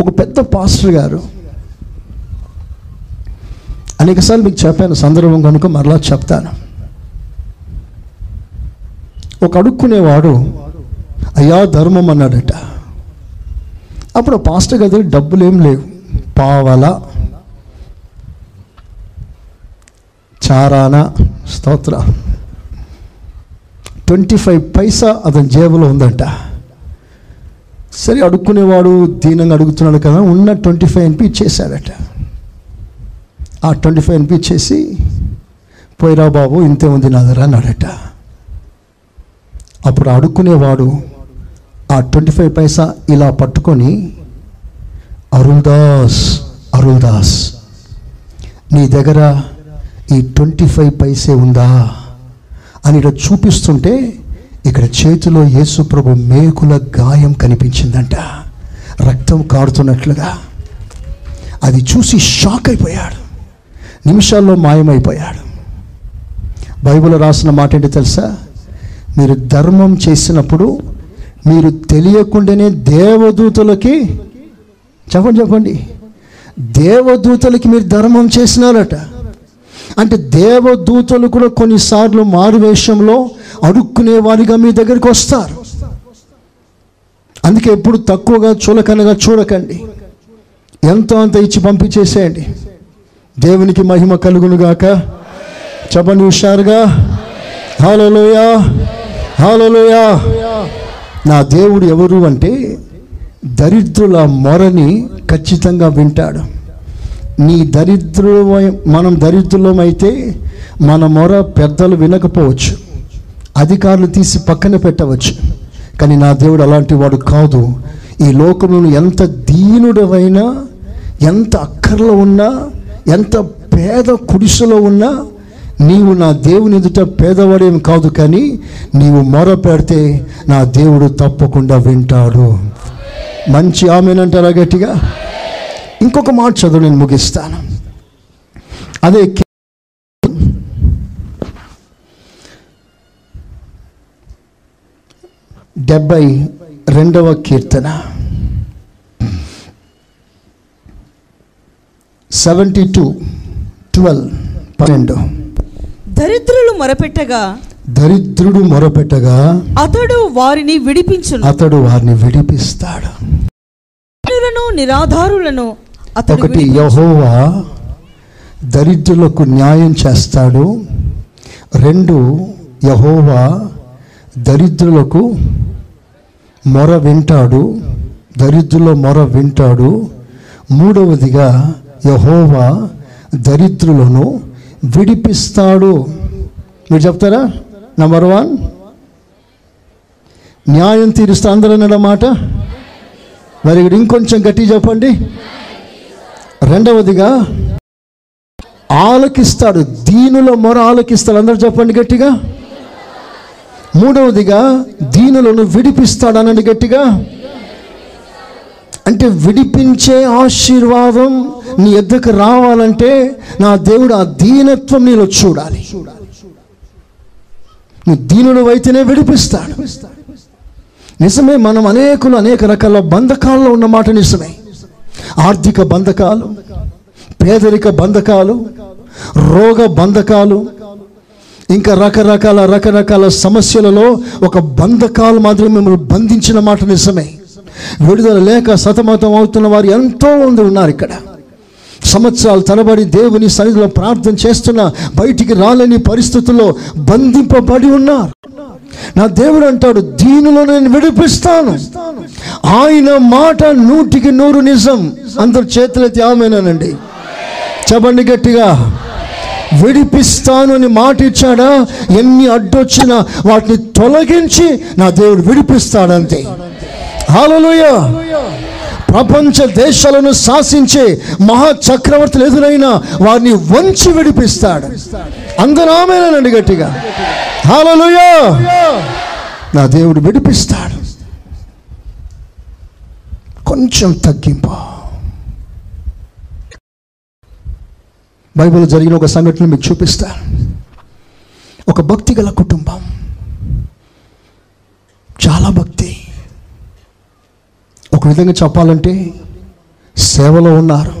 ఒక పెద్ద పాస్టర్ గారు అనేకసార్లు మీకు చెప్పాను సందర్భం కనుక మరలా చెప్తాను. ఒక అడుక్కునేవాడు అయ్యా ధర్మం అన్నాడట. అప్పుడు పాస్టర్ గారి డబ్బులు ఏం లేవు. పావల చారాన స్తోత్ర. ట్వంటీ ఫైవ్ పైసా అతని జేబులో ఉందంట. సరే అడుక్కునేవాడు దీనంగా అడుగుతున్నాడు కదా ఉన్న ట్వంటీ ఫైవ్ ఎన్పి ఇచ్చేశాడట ఆ ట్వంటీ ఫైవ్ ఎన్పి ఇచ్చేసి పోయిరా బాబు ఇంతే ఉంది నా దగ్గర అన్నాడట. అప్పుడు అడుక్కునేవాడు ఆ ట్వంటీ ఫైవ్ పైసా ఇలా పట్టుకొని అరుల్దాస్ అరుల్దాస్ నీ దగ్గర ఈ ట్వంటీ ఫైవ్ పైసే ఉందా? అని ఇక్కడ చూపిస్తుంటే ఇక్కడ చేతిలో యేసుప్రభు మేకుల గాయం కనిపించిందంట. రక్తం కారుతున్నట్లుగా. అది చూసి షాక్ అయిపోయాడు. నిమిషాల్లో మాయమైపోయాడు. బైబిల్ రాసిన మాట ఏంటి తెలుసా? మీరు ధర్మం చేసినప్పుడు మీరు తెలియకుండానే దేవదూతలకి చెప్పండి చెప్పండి. దేవదూతలకి మీరు ధర్మం చేసినారట. అంటే దేవదూతలు కూడా కొన్నిసార్లు మారువేషంలో అడుక్కునే వారిగా మీ దగ్గరికి వస్తారు. అందుకే ఎప్పుడు తక్కువగా చులకనగా చూడకండి. ఎంతో అంత ఇచ్చి పంపించేసేయండి. దేవునికి మహిమ కలుగునుగాక చెప్పండి హుషారుగా. హాలోయా హాలోయా నా దేవుడు ఎవరు అంటే దరిద్రుల మొరని ఖచ్చితంగా వింటాడు. నీ దరిద్రు మనం దరిద్రులమైతే మన మొర పెద్దలు వినకపోవచ్చు. అధికారులు తీసి పక్కన పెట్టవచ్చు. కానీ నా దేవుడు అలాంటి వాడు కాదు. ఈ లోకంలో ఎంత దీనుడవైనా ఎంత అక్కర్లో ఉన్నా ఎంత పేద కుడిసెలో ఉన్నా నీవు నా దేవుని ఎదుట పేదవాడేం కాదు కానీ నీవు మొర పెడితే నా దేవుడు తప్పకుండా వింటాడు. మంచి ఆమెనంటారా గట్టిగా? ఇంకొక మాట చదువు నేను ముగిస్తాను. అదే డెబ్బై రెండవ కీర్తన. సెవెంటీ టూ ట్వెల్వ్ పన్నెండు. దరిద్రులు మొరపెట్టగా దరిద్రుడు మొరపెట్టగా అతడు వారిని విడిపించును. అతడు వారిని విడిపిస్తాడు. నిరాధారులను ఒకటి. యహోవా దరిద్రులకు న్యాయం చేస్తాడు. రెండు యహోవా దరిద్రులకు మొర వింటాడు. దరిద్రుల మొర వింటాడు. మూడవదిగా యహోవా దరిద్రులను విడిపిస్తాడు. మీరు చెప్తారా? నంబర్ వన్ న్యాయం తీరుస్తా అందరూ అన్నమాట మరి ఇక్కడ ఇంకొంచెం గట్టి చెప్పండి. రెండవదిగా ఆలకిస్తాడు దీనుల మొర ఆలకిస్తాడు. అందరు చెప్పండి గట్టిగా. మూడవదిగా దీనులను విడిపిస్తాడు అనండి గట్టిగా. అంటే విడిపించే ఆశీర్వాదం నీ ఎద్దకు రావాలంటే నా దేవుడు ఆ దీనత్వం నీలో చూడాలి. నువ్వు దీనుడు అయితేనే విడిపిస్తాడు. నిజమే మనం అనేకులు అనేక రకాల బంధకాల్లో ఉన్న మాట నిజమే. ఆర్థిక బంధకాలు పేదరిక బంధకాలు రోగ బంధకాలు ఇంకా రకరకాల రకరకాల సమస్యలలో ఒక బంధకాలు మాత్రమే మిమ్మల్ని బంధించిన మాట నిజమే. విడుదల లేక సతమతం అవుతున్న వారు ఎంతో మంది ఉన్నారు ఇక్కడ. సంవత్సరాలు తరబడి దేవుని సన్నిధిలో ప్రార్థన చేస్తున్న బయటికి రాలేని పరిస్థితుల్లో బంధింపబడి ఉన్నారు. నా దేవుడు అంటాడు దీనిలో నేను విడిపిస్తాను. ఆయన మాట నూటికి నూరు నిజం. అందరు చేతులెత్తి ఆమెనానండి. చెప్పండి గట్టిగా. విడిపిస్తాను అని మాట ఇచ్చాడా? ఎన్ని అడ్డొచ్చినా వాటిని తొలగించి నా దేవుడు విడిపిస్తాడంతే. హాలలోయ ప్రపంచ దేశాలను శాసించే మహా చక్రవర్తులు ఎదురైనా వారిని వంచి విడిపిస్తాడు. అందరూ ఆమెనండి గట్టిగా. హాలలుయో నా దేవుడు విడిపిస్తాడు. కొంచెం తగ్గింపు. బైబిల్ జరిగిన ఒక సంఘటన మీకు చూపిస్తాను. ఒక భక్తి గల కుటుంబం. చాలా భక్తి. ఒక విధంగా చెప్పాలంటే సేవలో ఉన్నారు.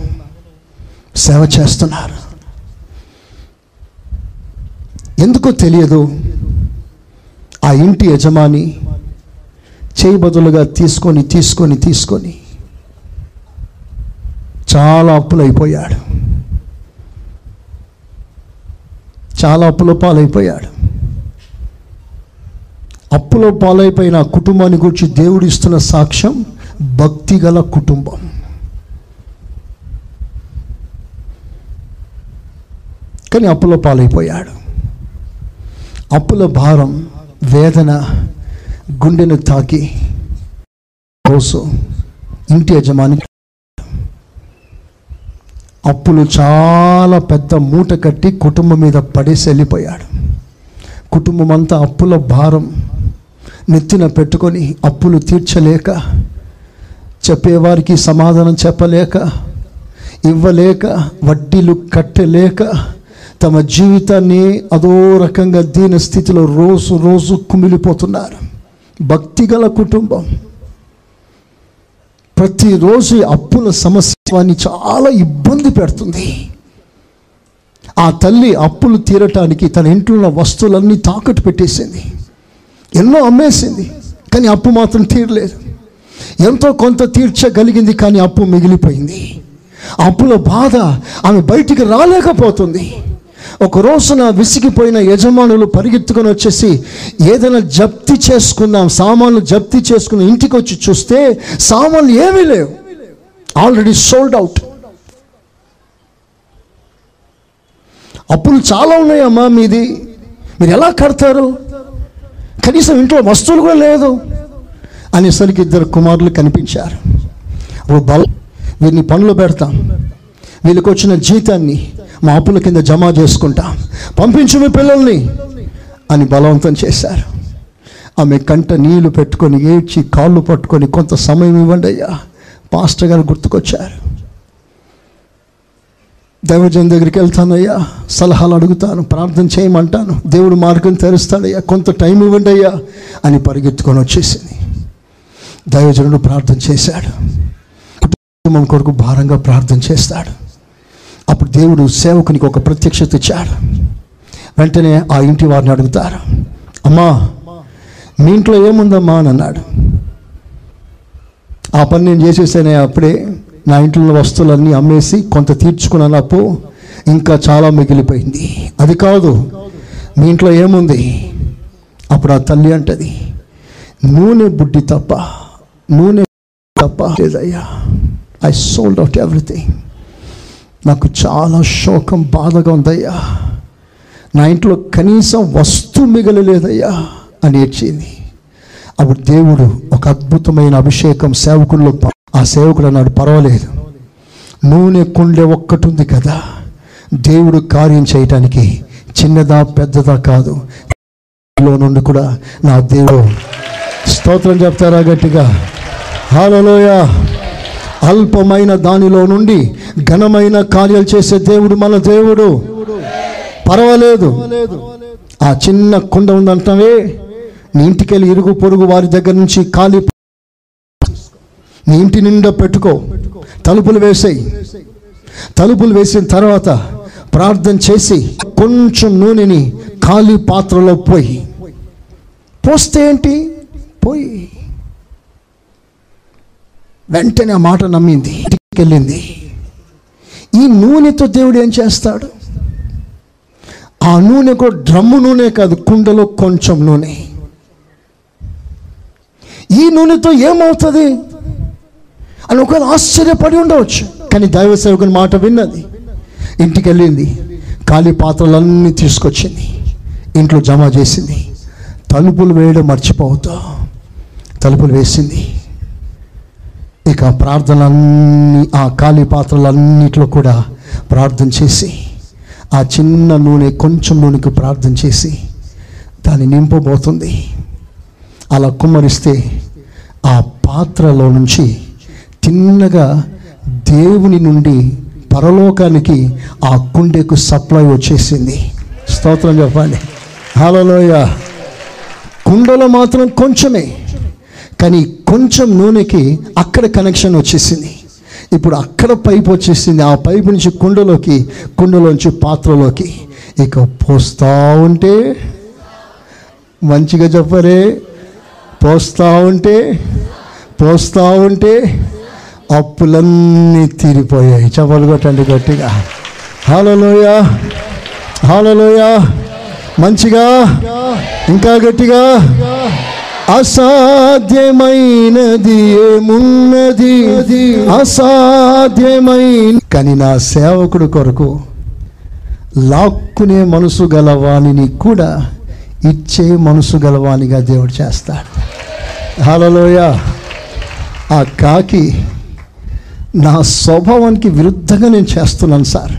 సేవ చేస్తున్నారు. ఎందుకో తెలియదు ఆ ఇంటి యజమాని చేయి బదులుగా తీసుకొని తీసుకొని తీసుకొని చాలా అప్పులైపోయాడు. చాలా అప్పుల పాలైపోయాడు. అప్పులో పాలైపోయిన కుటుంబాన్ని గురించి దేవుడు ఇస్తున్న సాక్ష్యం భక్తి గల కుటుంబం. కానీ అప్పులో పాలైపోయాడు. అప్పుల భారం వేదన గుండెను తాకి రోజు ఇంటి యజమాని అప్పులు చాలా పెద్ద మూట కట్టి కుటుంబం మీద పడేసి వెళ్ళిపోయాడు. కుటుంబం అంతా అప్పుల భారం నెత్తిన పెట్టుకొని అప్పులు తీర్చలేక చెప్పేవారికి సమాధానం చెప్పలేక ఇవ్వలేక వడ్డీలు కట్టలేక తమ జీవితాన్ని అదో రకంగా దీని స్థితిలో రోజు రోజు కుమిలిపోతున్నారు. భక్తిగల కుటుంబం. ప్రతిరోజు అప్పుల సమస్యని చాలా ఇబ్బంది పెడుతుంది. ఆ తల్లి అప్పులు తీరటానికి తన ఇంట్లో ఉన్న వస్తువులన్నీ తాకట్టు పెట్టేసింది. ఎన్నో అమ్మేసింది. కానీ అప్పు మాత్రం తీరలేదు. ఎంతో కొంత తీర్చగలిగింది కానీ అప్పు మిగిలిపోయింది. అప్పుల బాధ ఆమె బయటికి రాలేకపోతుంది. ఒక రోజున విసిగిపోయిన యజమానులు పరిగెత్తుకొని వచ్చేసి ఏదైనా జప్తి చేసుకుందాం సామాన్లు జప్తి చేసుకుని ఇంటికి వచ్చి చూస్తే సామాన్లు ఏమీ లేవు. Already sold out. అప్పులు చాలా ఉన్నాయమ్మా మీది. మీరు ఎలా కడతారు? కనీసం ఇంట్లో వస్తువులు కూడా లేదు. అనేసరికి ఇద్దరు కుమారులు కనిపించారు. ఓ బల వీరిని పనులు పెడతాం. వీళ్ళకి వచ్చిన జీతాన్ని మా అప్పుల కింద జమ చేసుకుంటాం. పంపించు మీ పిల్లల్ని అని బలవంతం చేశారు. ఆమె కంట నీళ్ళు పెట్టుకొని ఏడ్చి కాళ్ళు పట్టుకొని కొంత సమయం ఇవ్వండి అయ్యా పాస్టర్ గారు గుర్తుకొచ్చారు. దైవజన్ దగ్గరికి వెళ్తానయ్యా సలహాలు అడుగుతాను ప్రార్థన చేయమంటాను దేవుడు మార్గం తెరుస్తాడయ్యా కొంత టైం ఇవ్వండి అయ్యా అని పరిగెత్తుకొని వచ్చేసింది. దైవజనుడు ప్రార్థన చేశాడు. కుటుంబం కొరకు భారంగా ప్రార్థన చేస్తాడు. అప్పుడు దేవుడు సేవకునికి ఒక ప్రత్యక్షత ఇచ్చాడు. వెంటనే ఆ ఇంటి వారిని అడుగుతారు అమ్మా మీ ఇంట్లో ఏముందమ్మా? అని అన్నాడు. ఆ పని నేను చేసేసానే అప్పుడే నా ఇంట్లో వస్తువులన్నీ అమ్మేసి కొంత తీర్చుకున్నాను అప్పు ఇంకా చాలా మిగిలిపోయింది. అది కాదు మీ ఇంట్లో ఏముంది? అప్పుడు ఆ తల్లి అంటది నూనె బుడ్డి తప్ప నూనె తప్ప లేదయ్యా ఐ సోల్డ్ అవుట్ ఎవ్రీథింగ్ నాకు చాలా శోకం బాధగా ఉందయ్యా నా ఇంట్లో కనీసం వస్తువు మిగలలేదయ్యా అని ఏడ్చింది అప్పుడు దేవుడు ఒక అద్భుతమైన అభిషేకం సేవకుల్లో ఆ సేవకుడు అన్నాడు పర్వాలేదు నూనె కుండె ఒక్కటి ఉంది కదా దేవుడు కార్యం చేయటానికి చిన్నదా పెద్దదా కాదు లో నుండి కూడా నా దేవుడు స్తోత్రం చెప్తారా గట్టిగా హాలలోయ. అల్పమైన దానిలో నుండి ఘనమైన కార్యాలు చేసే దేవుడు మన దేవుడు. పర్వాలేదు. ఆ చిన్న కుండ ఉందంటావే. నీ ఇంటికి వెళ్ళి ఇరుగు పొరుగు వారి దగ్గర నుంచి ఖాళీ నీ ఇంటి నిండా పెట్టుకో. తలుపులు వేసేయి. తలుపులు వేసిన తర్వాత ప్రార్థన చేసి కొంచెం నూనెని ఖాళీ పాత్రలో పోయి. పోస్తే ఏంటి? పోయి. వెంటనే ఆ మాట నమ్మింది ఇంటికి వెళ్ళింది ఈ నూనెతో దేవుడు ఏం చేస్తాడు? ఆ నూనె కూడా డ్రమ్ము నూనె కాదు కుండలో కొంచెం నూనె. ఈ నూనెతో ఏమవుతుంది? అని ఒకవేళ ఆశ్చర్యపడి ఉండవచ్చు. కానీ దైవ సేవకుని మాట విన్నది. ఇంటికి వెళ్ళింది ఖాళీ పాత్రలన్నీ తీసుకొచ్చింది ఇంట్లో జమ చేసింది తలుపులు వేయడం మర్చిపోతా తలుపులు వేసింది. ఇక ప్రార్థనలన్నీ ఆ ఖాళీ పాత్రలన్నిట్లో కూడా ప్రార్థన చేసి ఆ చిన్న నూనె కొంచెం నూనెకి ప్రార్థన చేసి దాన్ని నింపబోతుంది. అలా కుమ్మరిస్తే ఆ పాత్రలో నుంచి తిన్నగా దేవుని నుండి పరలోకానికి ఆ కుండెకు సప్లై వచ్చేసింది. స్తోత్రం చెప్పండి. హలోయ కుండలో మాత్రం కొంచెమే. కానీ కొంచెం నూనెకి అక్కడ కనెక్షన్ వచ్చేసింది. ఇప్పుడు అక్కడ పైప్ వచ్చేసింది. ఆ పైపు నుంచి కుండలోకి కుండలోంచి పాత్రలోకి. ఇక పోస్తా ఉంటే మంచిగా చెప్పరే. పోస్తా ఉంటే పోస్తా ఉంటే అప్పులన్నీ తీరిపోయాయి. చెప్పలు కొట్టండి గట్టిగా. హాలలోయ హాలలోయ. మంచిగా ఇంకా గట్టిగా. అసాధ్యమైనది ఏమున్నది? అసాధ్యమైన కానీ నా సేవకుడు కొరకు లాక్కునే మనసు గలవాణిని కూడా ఇచ్చే మనసు గలవానిగా దేవుడు చేస్తాడు. హలోయ ఆ కాకి నా స్వభావానికి విరుద్ధంగా నేను చేస్తున్నాను సార్.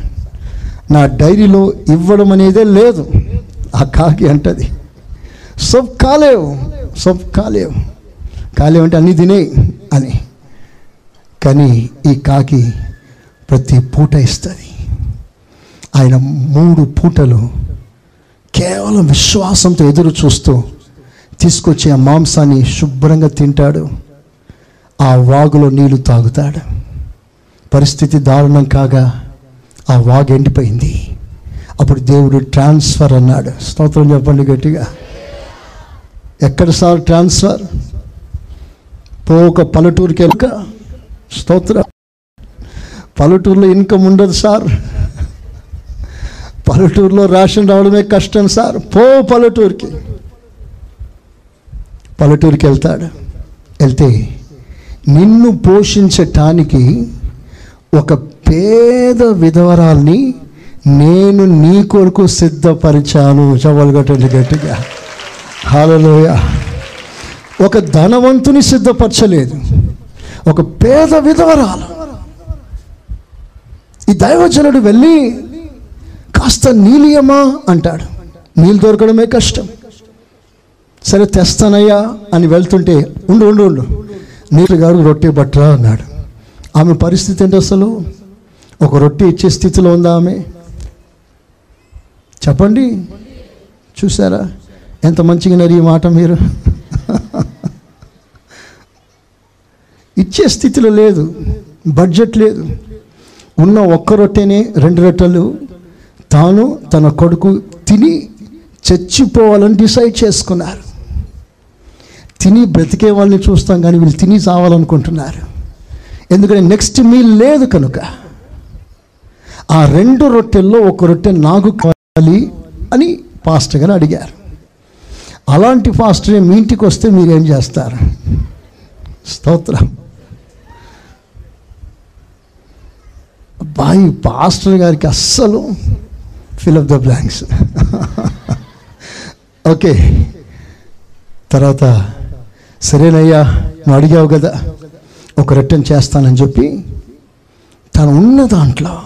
నా డైరీలో ఇవ్వడం అనేదే లేదు. ఆ కాకి అంటది సబ్ కాలేవు సో కాలేవు. కాలేవు అంటే అన్నీ తినే అని. కానీ ఈ కాకి ప్రతి పూట ఇస్తుంది. ఆయన మూడు పూటలు కేవలం విశ్వాసంతో ఎదురు చూస్తూ తీసుకొచ్చి ఆ మాంసాన్ని శుభ్రంగా తింటాడు. ఆ వాగులో నీళ్ళు తాగుతాడు. పరిస్థితి దారుణం కాగా ఆ వాగు ఎండిపోయింది. అప్పుడు దేవుడు ట్రాన్స్ఫర్ అన్నాడు. స్తోత్రం చెప్పండి గట్టిగా. ఎక్కడ సార్ ట్రాన్స్ఫర్? పోక పల్లెటూరుకి వెళ్ళక స్తోత్ర. పల్లెటూరులో ఇన్కమ్ ఉండదు సార్. పల్లెటూరులో రేషన్ రావడమే కష్టం సార్. పో పల్లెటూరుకి. పల్లెటూరుకి వెళ్తాడు. వెళ్తే నిన్ను పోషించటానికి ఒక పేద విధవరాల్ని నేను నీ కొరకు సిద్ధపరిచాను. చవలగొట్టండి గట్టిగా. హాలలోయ. ఒక ధనవంతుని సిద్ధపరచలేదు. ఒక పేద విధవరాలు. ఈ దైవజనుడు వెళ్ళి కాస్త నీలియమా అంటాడు. నీళ్ళు దొరకడమే కష్టం. సరే తెస్తానయ్యా అని వెళ్తుంటే ఉండు ఉండు ఉండు. నీళ్ళు గారు రొట్టె బట్టరా అన్నాడు. ఆమె పరిస్థితి ఏంటి అసలు? ఒక రొట్టె ఇచ్చే స్థితిలో ఉందా ఆమె? చెప్పండి. చూసారా ఎంత మంచిగా ఈ మాట మీరు? ఇచ్చే స్థితిలో లేదు బడ్జెట్ లేదు. ఉన్న ఒక్క రొట్టెనే రెండు రొట్టెలు తాను తన కొడుకు తిని చచ్చిపోవాలని డిసైడ్ చేసుకున్నారు. తిని బ్రతికే వాళ్ళని చూస్తాం కానీ వీళ్ళు తిని చావాలనుకుంటున్నారు. ఎందుకంటే నెక్స్ట్ మీల్ లేదు కనుక ఆ రెండు రొట్టెల్లో ఒక రొట్టె నాకు కావాలి అని పాస్టర్ గారు అడిగారు. అలాంటి పాస్టర్ మీ ఇంటికి వస్తే మీరేం చేస్తారు? స్తోత్రం. బాయి పాస్టర్ గారికి అస్సలు ఫిల్ ద బ్లాంక్స్. ఓకే. తర్వాత సరేనయ్యా నువ్వు అడిగావు కదా ఒక రిటర్న్ చేస్తానని చెప్పి తను ఉన్న దాంట్లో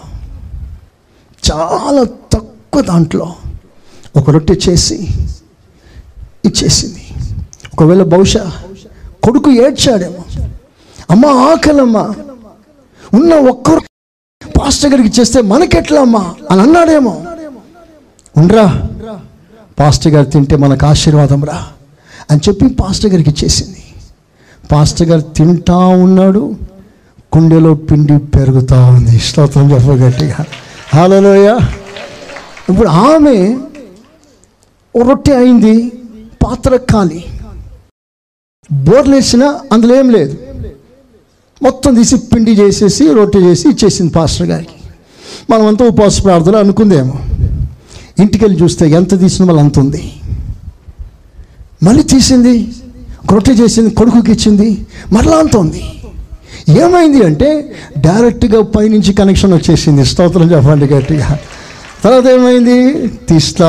చాలా తక్కువ దాంట్లో ఒక రొట్టె చేసి ఇచ్చేసింది. ఒకవేళ బహుశా కొడుకు ఏడ్చాడేమో. అమ్మ ఆకలమ్మా. ఉన్న ఒక్కరు పాస్టర్ గారికి ఇచ్చేస్తే మనకెట్లా అమ్మా అని అన్నాడేమో. ఉండరా పాస్టర్ గారు తింటే మనకు ఆశీర్వాదం రా అని చెప్పి పాస్టర్ గారికి ఇచ్చేసింది. పాస్టర్ గారు తింటా ఉన్నాడు కుండెలో పిండి పెరుగుతూ ఉంది. స్తోత్రం చెప్పగట్టిగా హాలలోయ ఇప్పుడు ఆమె రొట్టె అయింది. పాత్ర ఖాళీ బోర్లేసినా అందులో ఏం లేదు. మొత్తం తీసి పిండి చేసేసి రొట్టె చేసి ఇచ్చేసింది పాస్టర్ గారికి. మనమంతా ఉపవాస ప్రార్థన అనుకుందేమో. ఇంటికి వెళ్ళి చూస్తే ఎంత తీసిన వాళ్ళు అంత ఉంది. మళ్ళీ తీసింది రొట్టె చేసింది కొడుకుకి ఇచ్చింది మరలా అంత ఉంది. ఏమైంది అంటే డైరెక్ట్గా పైనుంచి కనెక్షన్ వచ్చేసింది. స్తోత్రం చెప్పండి గట్టిగా. తర్వాత ఏమైంది? తీస్తా